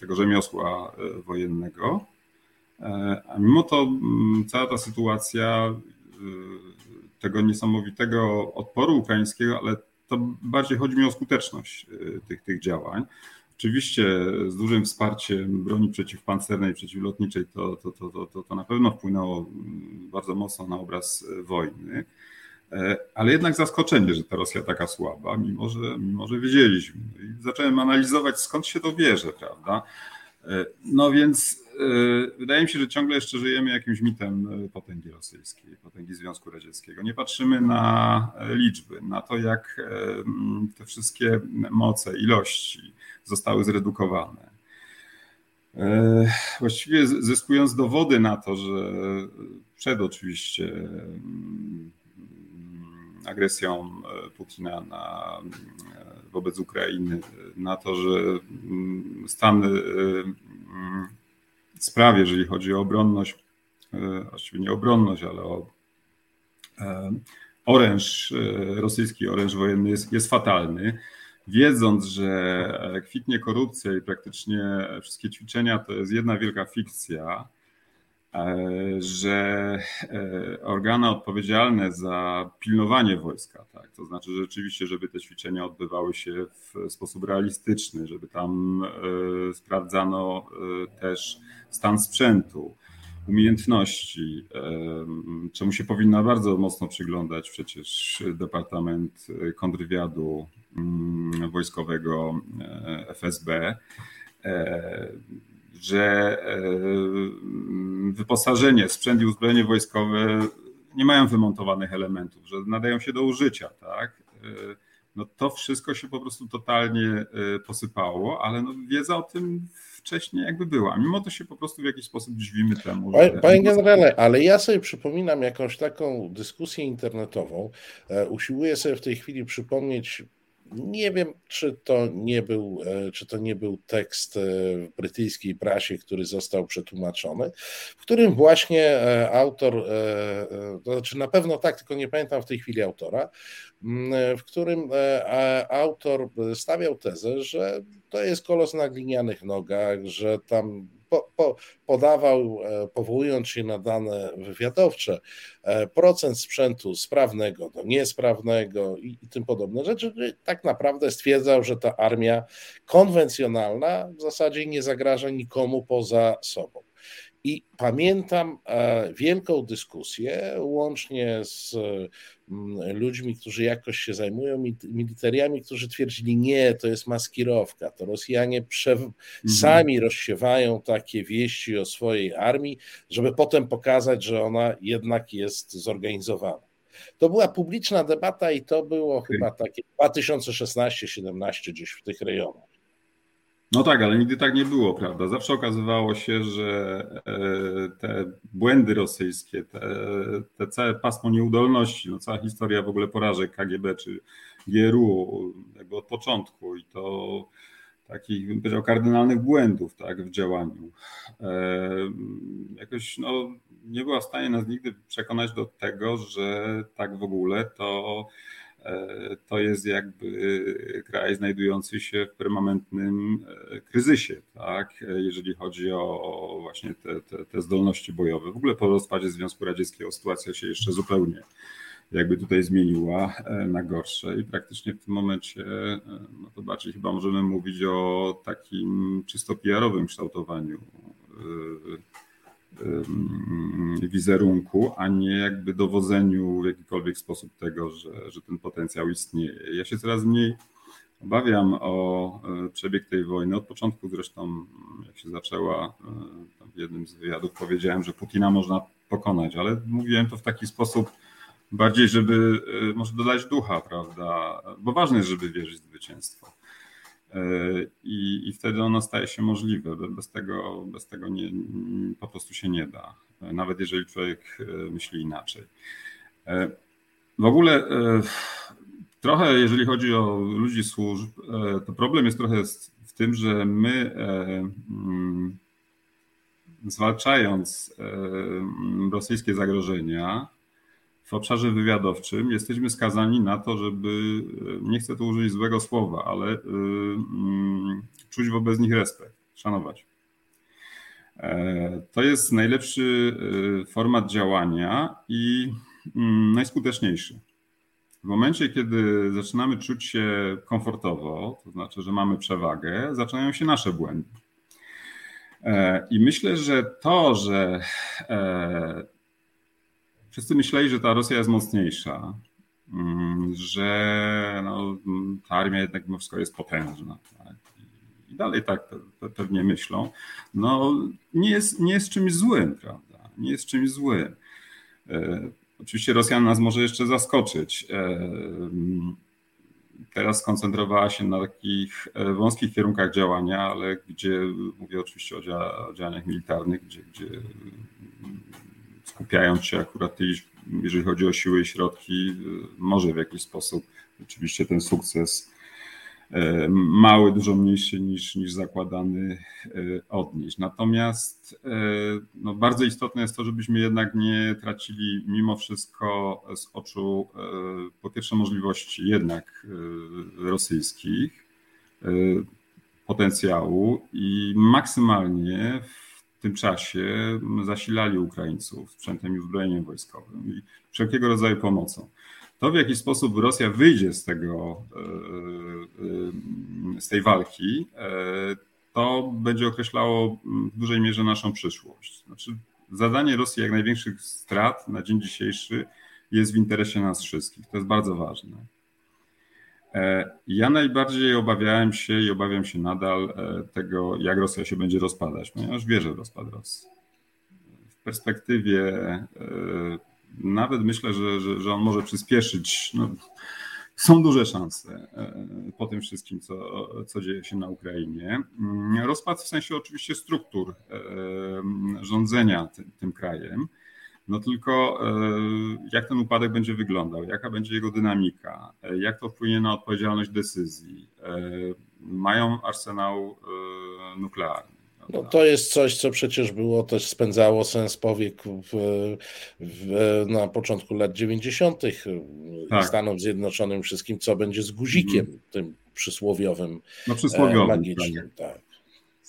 Speaker 2: tego rzemiosła e, wojennego. A mimo to cała ta sytuacja tego niesamowitego odporu ukraińskiego, ale to bardziej chodzi mi o skuteczność tych, tych działań. Oczywiście z dużym wsparciem broni przeciwpancernej, przeciwlotniczej to, to, to, to, to na pewno wpłynęło bardzo mocno na obraz wojny. E, ale jednak zaskoczenie, że ta Rosja taka słaba, mimo że, mimo że wiedzieliśmy. I zacząłem analizować, skąd się to bierze, prawda? E, no więc e, wydaje mi się, że ciągle jeszcze żyjemy jakimś mitem potęgi rosyjskiej, potęgi Związku Radzieckiego. Nie patrzymy na liczby, na to, jak te wszystkie moce, ilości zostały zredukowane. Właściwie zyskując dowody na to, że przed oczywiście agresją e, Putina na, e, wobec Ukrainy, na to, że mm, stan e, mm, spraw, jeżeli chodzi o obronność, właściwie nie obronność, ale o oręż, rosyjski oręż wojenny jest, jest fatalny. Wiedząc, że kwitnie korupcja i praktycznie wszystkie ćwiczenia to jest jedna wielka fikcja, że organy odpowiedzialne za pilnowanie wojska, tak, to znaczy rzeczywiście, żeby te ćwiczenia odbywały się w sposób realistyczny, żeby tam sprawdzano też stan sprzętu, umiejętności, czemu się powinna bardzo mocno przyglądać przecież Departament Kontrwywiadu mm, Wojskowego e, FSB, e, że e, wyposażenie, sprzęt i uzbrojenie wojskowe nie mają wymontowanych elementów, że nadają się do użycia, tak? No to wszystko się po prostu totalnie posypało, ale no wiedza o tym wcześniej jakby była. Mimo to się po prostu w jakiś sposób dziwimy temu.
Speaker 1: Panie, że... panie generale, ale ja sobie przypominam jakąś taką dyskusję internetową. E, usiłuję sobie w tej chwili przypomnieć nie wiem, czy to nie był, e, czy to nie był tekst e, w brytyjskiej prasie, który został przetłumaczony, w którym właśnie e, autor, to znaczy na pewno tak, tylko nie pamiętam w tej chwili autora, w którym autor stawiał tezę, że to jest kolos na glinianych nogach, że tam po, po, podawał, e, powołując się na dane wywiadowcze, e, procent sprzętu sprawnego do niesprawnego i, i tym podobne rzeczy, tak naprawdę stwierdzał, że ta armia konwencjonalna w zasadzie nie zagraża nikomu poza sobą. I pamiętam e, wielką dyskusję, łącznie z ludźmi, którzy jakoś się zajmują militariami, którzy twierdzili, nie, to jest maskirowka, to Rosjanie mhm. sami rozsiewają takie wieści o swojej armii, żeby potem pokazać, że ona jednak jest zorganizowana. To była publiczna debata i to było chyba takie 2016-17 gdzieś w tych rejonach.
Speaker 2: No tak, ale nigdy tak nie było, prawda? Zawsze okazywało się, że e, te błędy rosyjskie, te, te całe pasmo nieudolności, no cała historia w ogóle porażek KGB czy GRU jakby od początku i to takich, bym powiedział, kardynalnych błędów tak, w działaniu. E, jakoś no, nie była w stanie nas nigdy przekonać do tego, że tak w ogóle to to jest jakby kraj znajdujący się w permanentnym e, kryzysie, tak? jeżeli chodzi o właśnie te, te, te zdolności bojowe. W ogóle po rozpadzie Związku Radzieckiego sytuacja się jeszcze zupełnie jakby tutaj zmieniła e, na gorsze i praktycznie w tym momencie, no to bardziej chyba możemy mówić o takim czysto PR-owym kształtowaniu wizerunku, a nie jakby dowodzeniu w jakikolwiek sposób tego, że, że ten potencjał istnieje. Ja się coraz mniej obawiam o e, przebieg tej wojny. Od początku zresztą, jak się zaczęła, w jednym z wywiadów powiedziałem, że Putina można pokonać, ale mówiłem to w taki sposób bardziej, żeby może dodać ducha, prawda? Bo ważne jest, żeby wierzyć w zwycięstwo. I, I wtedy ono staje się możliwe. Bez tego, bez tego nie, po prostu się nie da, nawet jeżeli człowiek e, myśli inaczej. E, w ogóle e, trochę, jeżeli chodzi o ludzi służb, to problem jest trochę w tym, że my mm, zwalczając rosyjskie zagrożenia, w obszarze wywiadowczym jesteśmy skazani na to, żeby, nie chcę tu użyć złego słowa, ale y, mm, czuć wobec nich respekt, szanować. E, to jest najlepszy format działania i mm, najskuteczniejszy. W momencie, kiedy zaczynamy czuć się komfortowo, to znaczy, że mamy przewagę, zaczynają się nasze błędy. E, I myślę, że to, że e, wszyscy myśleli, że ta Rosja jest mocniejsza, mm, że no, ta armia jednak mimo wszystko jest potężna. Tak? I dalej tak pewnie myślą. No, nie jest, nie jest czymś złym, prawda? Nie jest czymś złym. E, oczywiście Rosja nas może jeszcze zaskoczyć. E, teraz skoncentrowała się na takich e, wąskich kierunkach działania, ale gdzie, mówię oczywiście o, o działaniach militarnych, gdzie, gdzie skupiając się akurat, jeżeli chodzi o siły i środki, może w jakiś sposób oczywiście ten sukces e, mały, dużo mniejszy niż, niż zakładany e, odnieść. Natomiast no, bardzo istotne jest to, żebyśmy jednak nie tracili mimo wszystko z oczu po pierwsze możliwości jednak rosyjskich, potencjału i maksymalnie w w tym czasie zasilali Ukraińców sprzętem i uzbrojeniem wojskowym i wszelkiego rodzaju pomocą. To, w jaki sposób Rosja wyjdzie z tego, z tej walki, to będzie określało w dużej mierze naszą przyszłość. Znaczy, zadanie Rosji jak największych strat na dzień dzisiejszy jest w interesie nas wszystkich. To jest bardzo ważne. E, ja najbardziej obawiałem się i obawiam się nadal e, tego, jak Rosja się będzie rozpadać, ponieważ wierzę w rozpad Rosji. W perspektywie e, nawet myślę, że, że, że on może przyspieszyć. No, są duże szanse po tym wszystkim, co, co dzieje się na Ukrainie. Mm, rozpad w sensie oczywiście struktur rządzenia tym, tym krajem. No tylko e, jak ten upadek będzie wyglądał, jaka będzie jego dynamika, e, jak to wpłynie na odpowiedzialność decyzji. E, mają arsenał nuklearny.
Speaker 1: No to jest coś, co przecież było też spędzało sens powiek w, w, na początku lat 90. Tak. Stanom Zjednoczonym wszystkim, co będzie z guzikiem mm. tym przysłowiowym,
Speaker 2: no, przysłowiowym magicznym. Tak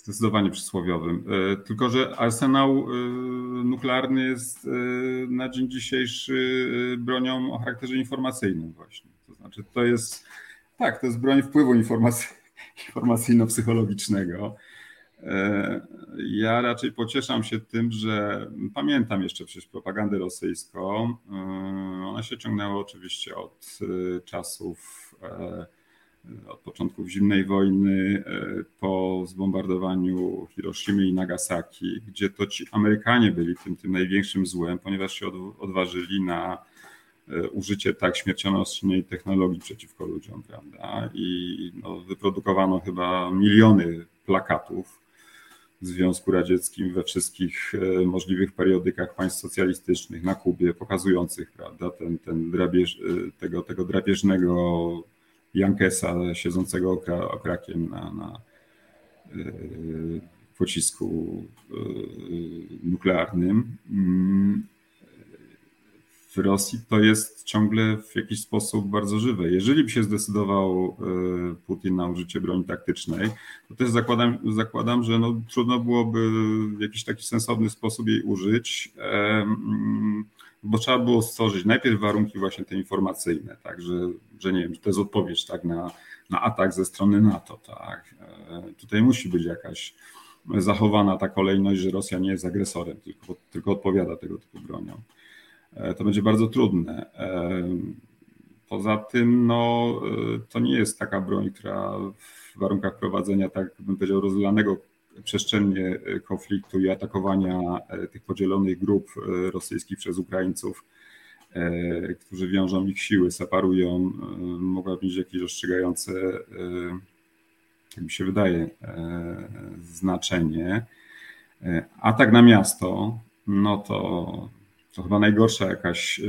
Speaker 2: zdecydowanie przysłowiowym. E, tylko, że arsenał e, nuklearny jest e, na dzień dzisiejszy bronią o charakterze informacyjnym właśnie. To znaczy to jest, tak, to jest broń wpływu informacyjno-psychologicznego. Ja raczej pocieszam się tym, że pamiętam jeszcze przecież propagandę rosyjską. Ona się ciągnęła oczywiście od czasów od początków zimnej wojny e, po zbombardowaniu Hiroshimy i Nagasaki, gdzie to ci Amerykanie byli tym, tym największym złem, ponieważ się odważyli na e, użycie tak śmiercionośnej technologii przeciwko ludziom, prawda? I no, wyprodukowano chyba miliony plakatów w Związku Radzieckim we wszystkich e, możliwych periodykach państw socjalistycznych na Kubie, pokazujących prawda, ten, ten drapież, tego, tego drapieżnego Jankesa siedzącego okrakiem na, na yy, pocisku yy, nuklearnym. W Rosji to jest ciągle w jakiś sposób bardzo żywe. Jeżeli by się zdecydował yy, Putin na użycie broni taktycznej, to też zakładam, zakładam że no, trudno byłoby w jakiś taki sensowny sposób jej użyć bo trzeba było stworzyć najpierw warunki właśnie te informacyjne, tak, że, że nie wiem, to jest odpowiedź tak, na, na atak ze strony NATO. Tak. E, tutaj musi być jakaś zachowana ta kolejność, że Rosja nie jest agresorem, tylko, tylko odpowiada tego typu bronią. E, to będzie bardzo trudne. E, poza tym, no, to nie jest taka broń, która w warunkach prowadzenia, tak bym powiedział, rozlanego przestrzennie e, konfliktu i atakowania e, tych podzielonych grup e, rosyjskich przez Ukraińców, którzy wiążą ich siły, separują, mogła mieć jakieś rozstrzygające, jak mi się wydaje, znaczenie. Atak na miasto, no to to chyba najgorsza jakaś y,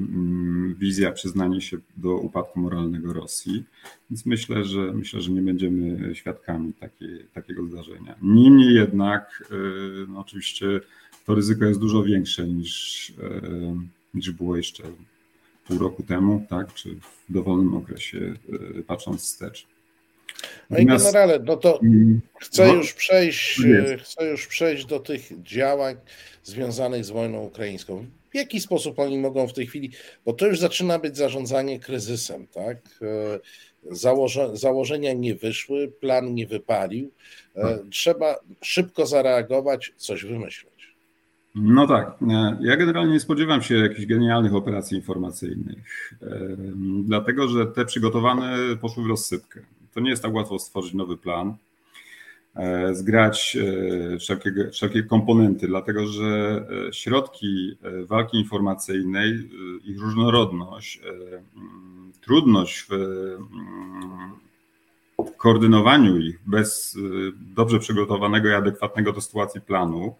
Speaker 2: mm, wizja przyznanie się do upadku moralnego Rosji. Więc myślę, że myślę, że nie będziemy świadkami takiej, takiego zdarzenia. Niemniej jednak, y, no oczywiście to ryzyko jest dużo większe niż, y, niż było jeszcze pół roku temu, tak, czy w dowolnym okresie, patrząc wstecz.
Speaker 1: No i generale, no to mm, chcę no, już przejść, chcę już przejść do tych działań związanych z wojną ukraińską. W jaki sposób oni mogą w tej chwili, bo to już zaczyna być zarządzanie kryzysem, tak? E, założe, założenia nie wyszły, plan nie wypalił. E, tak. Trzeba szybko zareagować, coś wymyśleć.
Speaker 2: No tak. E, ja generalnie nie spodziewam się jakichś genialnych operacji informacyjnych, dlatego że te przygotowane poszły w rozsypkę. To nie jest tak łatwo stworzyć nowy plan, e, zgrać e, wszelkie, wszelkie komponenty, dlatego że e, środki walki informacyjnej, ich różnorodność, mm, trudność w mm, koordynowaniu ich bez dobrze przygotowanego i adekwatnego do sytuacji planu,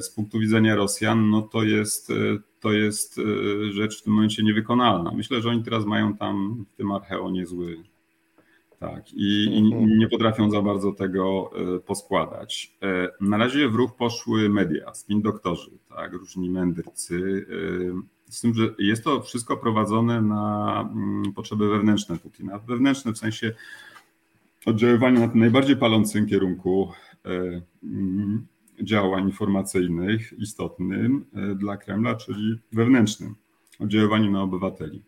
Speaker 2: z punktu widzenia Rosjan, no to jest, to jest rzecz w tym momencie niewykonalna. Myślę, że oni teraz mają tam w tym archeo niezły, tak, i, i, mhm. nie potrafią za bardzo tego e, poskładać. E, na razie w ruch poszły media, spin doktorzy, tak, różni mędrcy. E, z tym, że jest to wszystko prowadzone na mm, potrzeby wewnętrzne Putina. Wewnętrzne w sensie oddziaływania na tym najbardziej palącym kierunku mm, działań informacyjnych istotnym dla Kremla, czyli wewnętrznym oddziaływaniu na obywateli.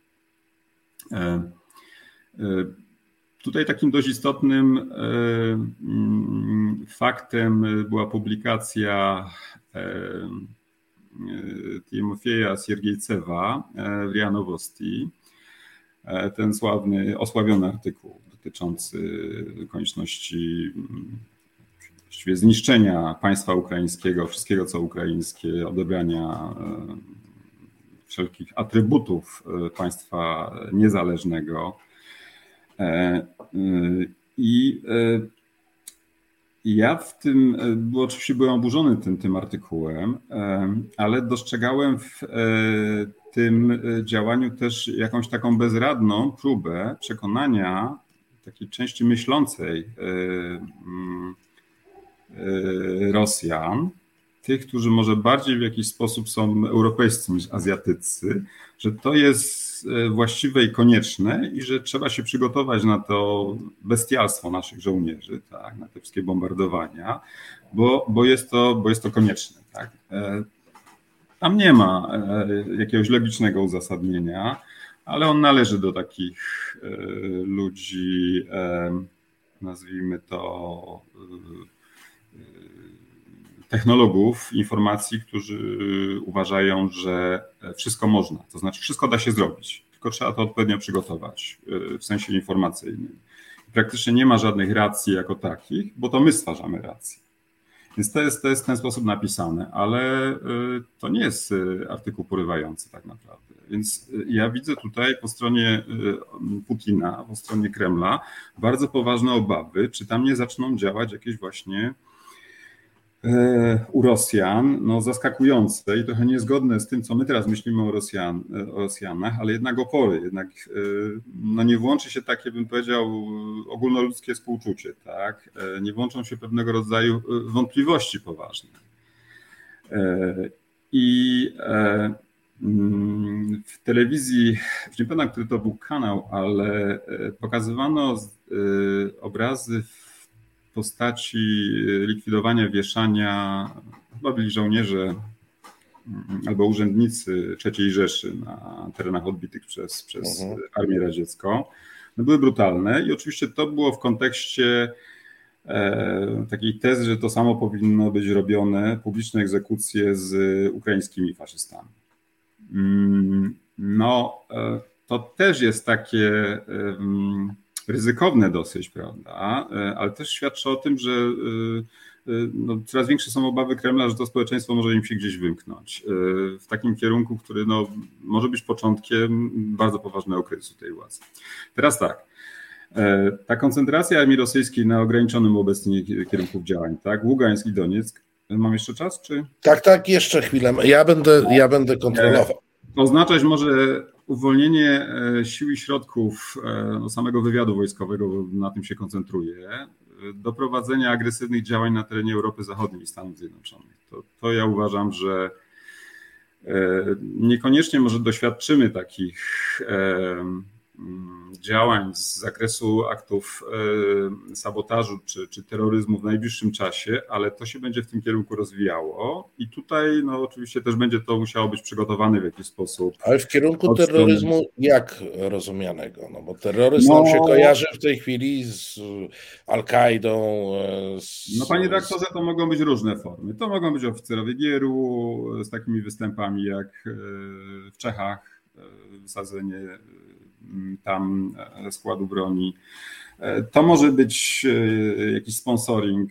Speaker 2: Tutaj takim dość istotnym mm, faktem była publikacja Timofieja Siergiejcewa w RIA Nowosti, E, ten sławny, osławiony artykuł dotyczący konieczności mm, właściwie zniszczenia państwa ukraińskiego, wszystkiego co ukraińskie, odebrania e, wszelkich atrybutów e, państwa niezależnego. I ja w tym, bo oczywiście byłem oburzony tym, tym artykułem, ale dostrzegałem w tym e, działaniu też jakąś taką bezradną próbę przekonania takiej części myślącej e, mm, e, Rosjan, tych, którzy może bardziej w jakiś sposób są europejscy niż azjatycy, że to jest właściwe i konieczne i że trzeba się przygotować na to bestialstwo naszych żołnierzy, tak, na te wszystkie bombardowania, bo, bo, jest, to, bo jest to konieczne. Tak. Tam nie ma e, jakiegoś logicznego uzasadnienia, ale on należy do takich e, ludzi, e, nazwijmy to technologów informacji, którzy uważają, że wszystko można, to znaczy wszystko da się zrobić, tylko trzeba to odpowiednio przygotować w sensie informacyjnym. Praktycznie nie ma żadnych racji jako takich, bo to my stwarzamy racje. Więc to jest, to jest w ten sposób napisane, ale y, to nie jest y, artykuł porywający tak naprawdę. Więc ja widzę tutaj po stronie Putina, po stronie Kremla bardzo poważne obawy, czy tam nie zaczną działać jakieś właśnie E, u Rosjan, no zaskakujące i trochę niezgodne z tym, co my teraz myślimy o, Rosjan, o Rosjanach, ale jednak opory, jednak e, no nie włączy się takie, bym powiedział, ogólnoludzkie współczucie, tak? E, nie włączą się pewnego rodzaju wątpliwości poważne. I mm, w telewizji, nie pamiętam, który to był kanał, ale pokazywano obrazy postaci y, likwidowania wieszania, chyba byli żołnierze mm, albo urzędnicy III Rzeszy na terenach odbitych przez, przez uh-huh. Armię Radziecką, no były brutalne i oczywiście to było w kontekście e, takiej tezy, że to samo powinno być robione, publiczne egzekucje z ukraińskimi faszystami. Mm, no, e, to też jest takie e, ryzykowne dosyć, prawda? E, ale też świadczy o tym, że e, e, no, coraz większe są obawy Kremla, że to społeczeństwo może im się gdzieś wymknąć w takim kierunku, który no, może być początkiem bardzo poważnego kryzysu tej władzy. Teraz tak. Ta koncentracja armii rosyjskiej na ograniczonym obecnie kierunku działań, tak? Ługańsk i Donieck. Mam jeszcze czas, czy?
Speaker 1: Tak, tak, jeszcze chwilę. Ja będę, ja będę kontrolował.
Speaker 2: Oznaczać może uwolnienie e, sił i środków e, no, samego wywiadu wojskowego, bo na tym się koncentruje, e, do prowadzenia agresywnych działań na terenie Europy Zachodniej i Stanów Zjednoczonych. To, to ja uważam, że niekoniecznie może doświadczymy takich działań z zakresu aktów e, sabotażu czy, czy terroryzmu w najbliższym czasie, ale to się będzie w tym kierunku rozwijało i tutaj no, oczywiście też będzie to musiało być przygotowane w jakiś sposób.
Speaker 1: Ale w kierunku terroryzmu jak rozumianego? No bo terroryzm no, nam się kojarzy w tej chwili z Al-Kaidą.
Speaker 2: E, no panie doktorze, to mogą być różne formy. To mogą być oficerowie gieru z takimi występami jak e, w Czechach, wsadzenie tam e, składu broni. E, to może być e, jakiś sponsoring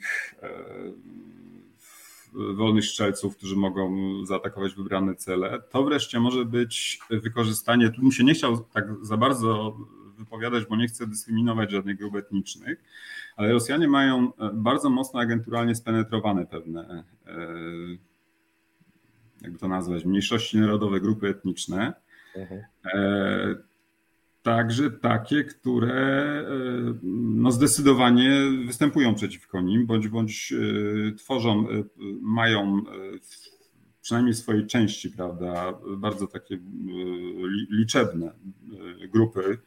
Speaker 2: wolnych strzelców, którzy mogą zaatakować wybrane cele. To wreszcie może być wykorzystanie, tu bym się nie chciał tak za bardzo wypowiadać, bo nie chcę dyskryminować żadnych grup etnicznych, ale Rosjanie mają bardzo mocno agenturalnie spenetrowane pewne, jakby to nazwać, mniejszości narodowe, grupy etniczne. Mhm. Także takie, które e, no zdecydowanie występują przeciwko nim, bądź, bądź e, tworzą, e, mają przynajmniej w swojej części, prawda, bardzo takie liczebne grupy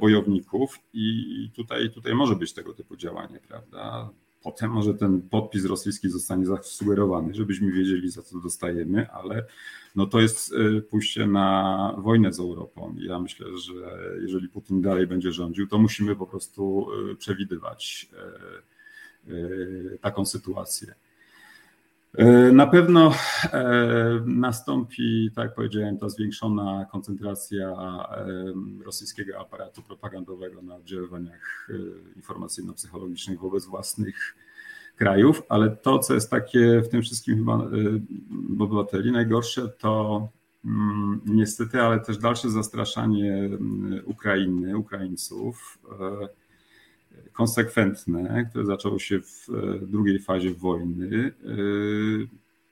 Speaker 2: bojowników i tutaj, tutaj może być tego typu działanie, prawda. Potem może ten podpis rosyjski zostanie zasugerowany, żebyśmy wiedzieli, za co dostajemy, ale no to jest pójście na wojnę z Europą. Ja myślę, że jeżeli Putin dalej będzie rządził, to musimy po prostu przewidywać taką sytuację. E, na pewno e, nastąpi, tak jak powiedziałem, ta zwiększona koncentracja e, rosyjskiego aparatu propagandowego na oddziaływaniach informacyjno-psychologicznych wobec własnych krajów, ale to, co jest takie w tym wszystkim chyba obywateli najgorsze, to mm, niestety, ale też dalsze zastraszanie mm, Ukrainy, Ukraińców konsekwentne, które zaczęło się w e, drugiej fazie wojny, e,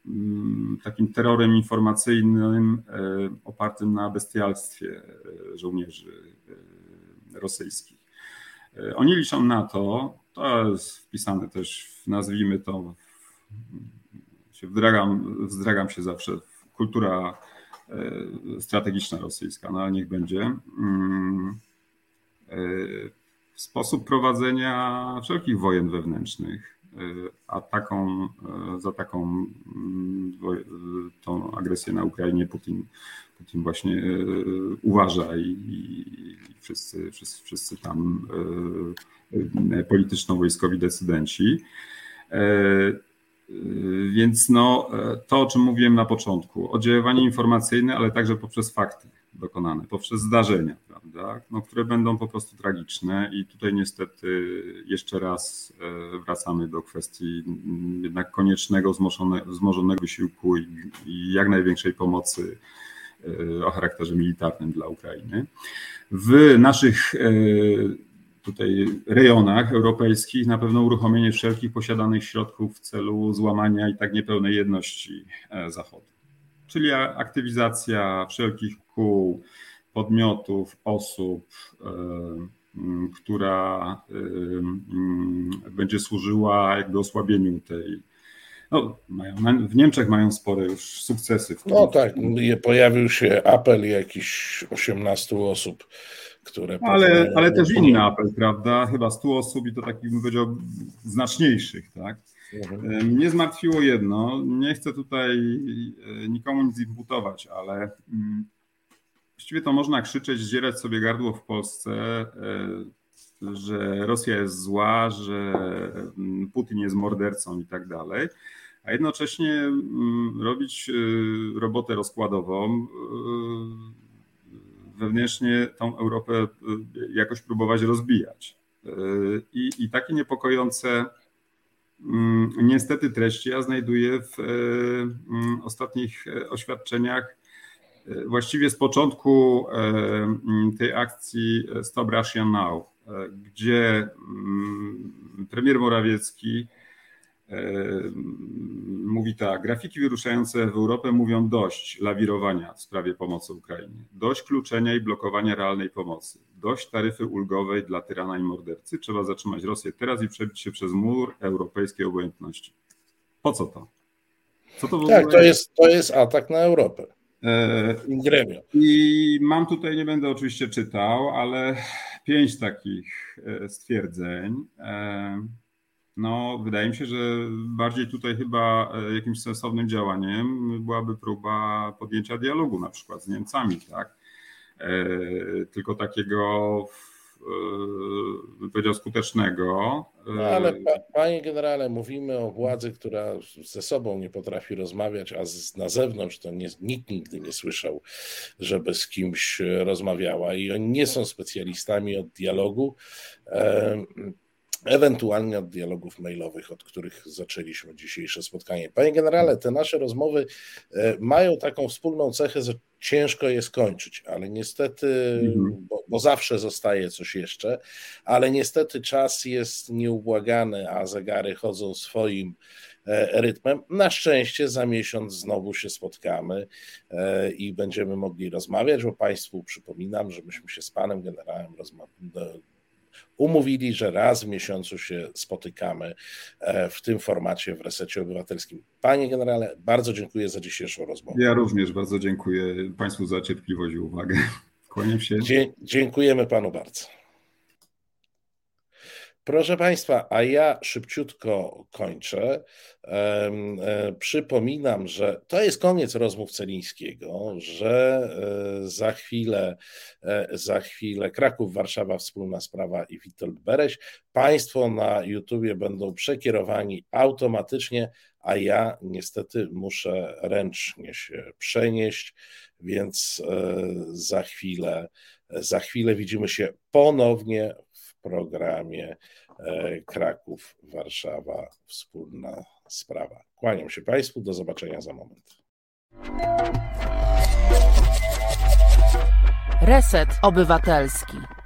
Speaker 2: mm, takim terrorem informacyjnym e, opartym na bestialstwie żołnierzy rosyjskich. Oni liczą na to, to jest wpisane też, nazwijmy to, się wdragam, wzdragam się zawsze, kultura strategiczna rosyjska, no ale niech będzie mm, sposób prowadzenia wszelkich wojen wewnętrznych, e, a taką, e, za taką mm, tą agresję na Ukrainie Putin, Putin właśnie e, uważa i, i wszyscy, wszyscy, wszyscy tam polityczno-wojskowi decydenci. Więc no, to, o czym mówiłem na początku, oddziaływanie informacyjne, ale także poprzez fakty dokonane, poprzez zdarzenia, prawda, no, które będą po prostu tragiczne i tutaj niestety jeszcze raz e, wracamy do kwestii mm, jednak koniecznego wzmożonego wysiłku i, i jak największej pomocy e, o charakterze militarnym dla Ukrainy. W naszych e, tutaj rejonach europejskich na pewno uruchomienie wszelkich posiadanych środków w celu złamania i tak niepełnej jedności Zachodu czyli aktywizacja wszelkich kół, podmiotów, osób, która będzie służyła jakby osłabieniu tej. No, mają, w Niemczech mają spore już sukcesy. W
Speaker 1: tym. No tak, pojawił się apel jakichś 18 osób, które.
Speaker 2: Ale, ale też inny apel, prawda? Chyba 100 osób i to takich bym powiedział znaczniejszych, tak? Mhm. Mnie zmartwiło jedno, nie chcę tutaj e, nikomu nic imputować, ale mm, właściwie to można krzyczeć, zdzierać sobie gardło w Polsce, e, że Rosja jest zła, że mm, Putin jest mordercą i tak dalej, a jednocześnie mm, robić e, robotę rozkładową, wewnętrznie tą Europę jakoś próbować rozbijać. I, i takie niepokojące niestety treści ja znajduję w e, mm, ostatnich e, oświadczeniach. E, właściwie z początku mm, tej akcji Stop Russia Now, gdzie premier Morawiecki mówi tak, grafiki wyruszające w Europę mówią dość lawirowania w sprawie pomocy Ukrainie, dość kluczenia i blokowania realnej pomocy, dość taryfy ulgowej dla tyrana i mordercy, trzeba zatrzymać Rosję teraz i przebić się przez mur europejskiej obojętności. Po co to?
Speaker 1: Co to w tak, ogóle... to jest, to jest atak na Europę. E,
Speaker 2: I mam tutaj, nie będę oczywiście czytał, ale pięć takich e, stwierdzeń. E, no, wydaje mi się, że bardziej tutaj chyba e, jakimś sensownym działaniem byłaby próba podjęcia dialogu na przykład z Niemcami, tak? E, tylko takiego bym powiedział skutecznego.
Speaker 1: No ale panie generale, mówimy o władzy, która ze sobą nie potrafi rozmawiać, a z, na zewnątrz to nie, nikt nigdy nie słyszał, żeby z kimś rozmawiała i oni nie są specjalistami od dialogu ewentualnie od dialogów mailowych, od których zaczęliśmy dzisiejsze spotkanie. Panie generale, te nasze rozmowy e, mają taką wspólną cechę, że ciężko je skończyć, ale niestety, mhm. bo, bo, zawsze zostaje coś jeszcze, ale niestety czas jest nieubłagany, a zegary chodzą swoim e, rytmem. Na szczęście za miesiąc znowu się spotkamy e, i będziemy mogli rozmawiać, bo Państwu przypominam, że myśmy się z Panem Generałem rozmawiali umówili, że raz w miesiącu się spotykamy e, w tym formacie w Resecie Obywatelskim. Panie generale, bardzo dziękuję za dzisiejszą rozmowę.
Speaker 2: Ja również bardzo dziękuję Państwu za cierpliwość i uwagę. Kłaniam się.
Speaker 1: Dzie dziękujemy Panu bardzo. Proszę Państwa, a ja szybciutko kończę. E, przypominam, że to jest koniec rozmów Celińskiego, że e, za chwilę, za chwilę Kraków, Warszawa, wspólna sprawa i Witold Bereś. Państwo na YouTubie będą przekierowani automatycznie, a ja niestety muszę ręcznie się przenieść, więc za chwilę, za chwilę widzimy się ponownie programie e, Kraków, Warszawa, wspólna sprawa. Kłaniam się Państwu, do zobaczenia za moment.
Speaker 3: Reset Obywatelski.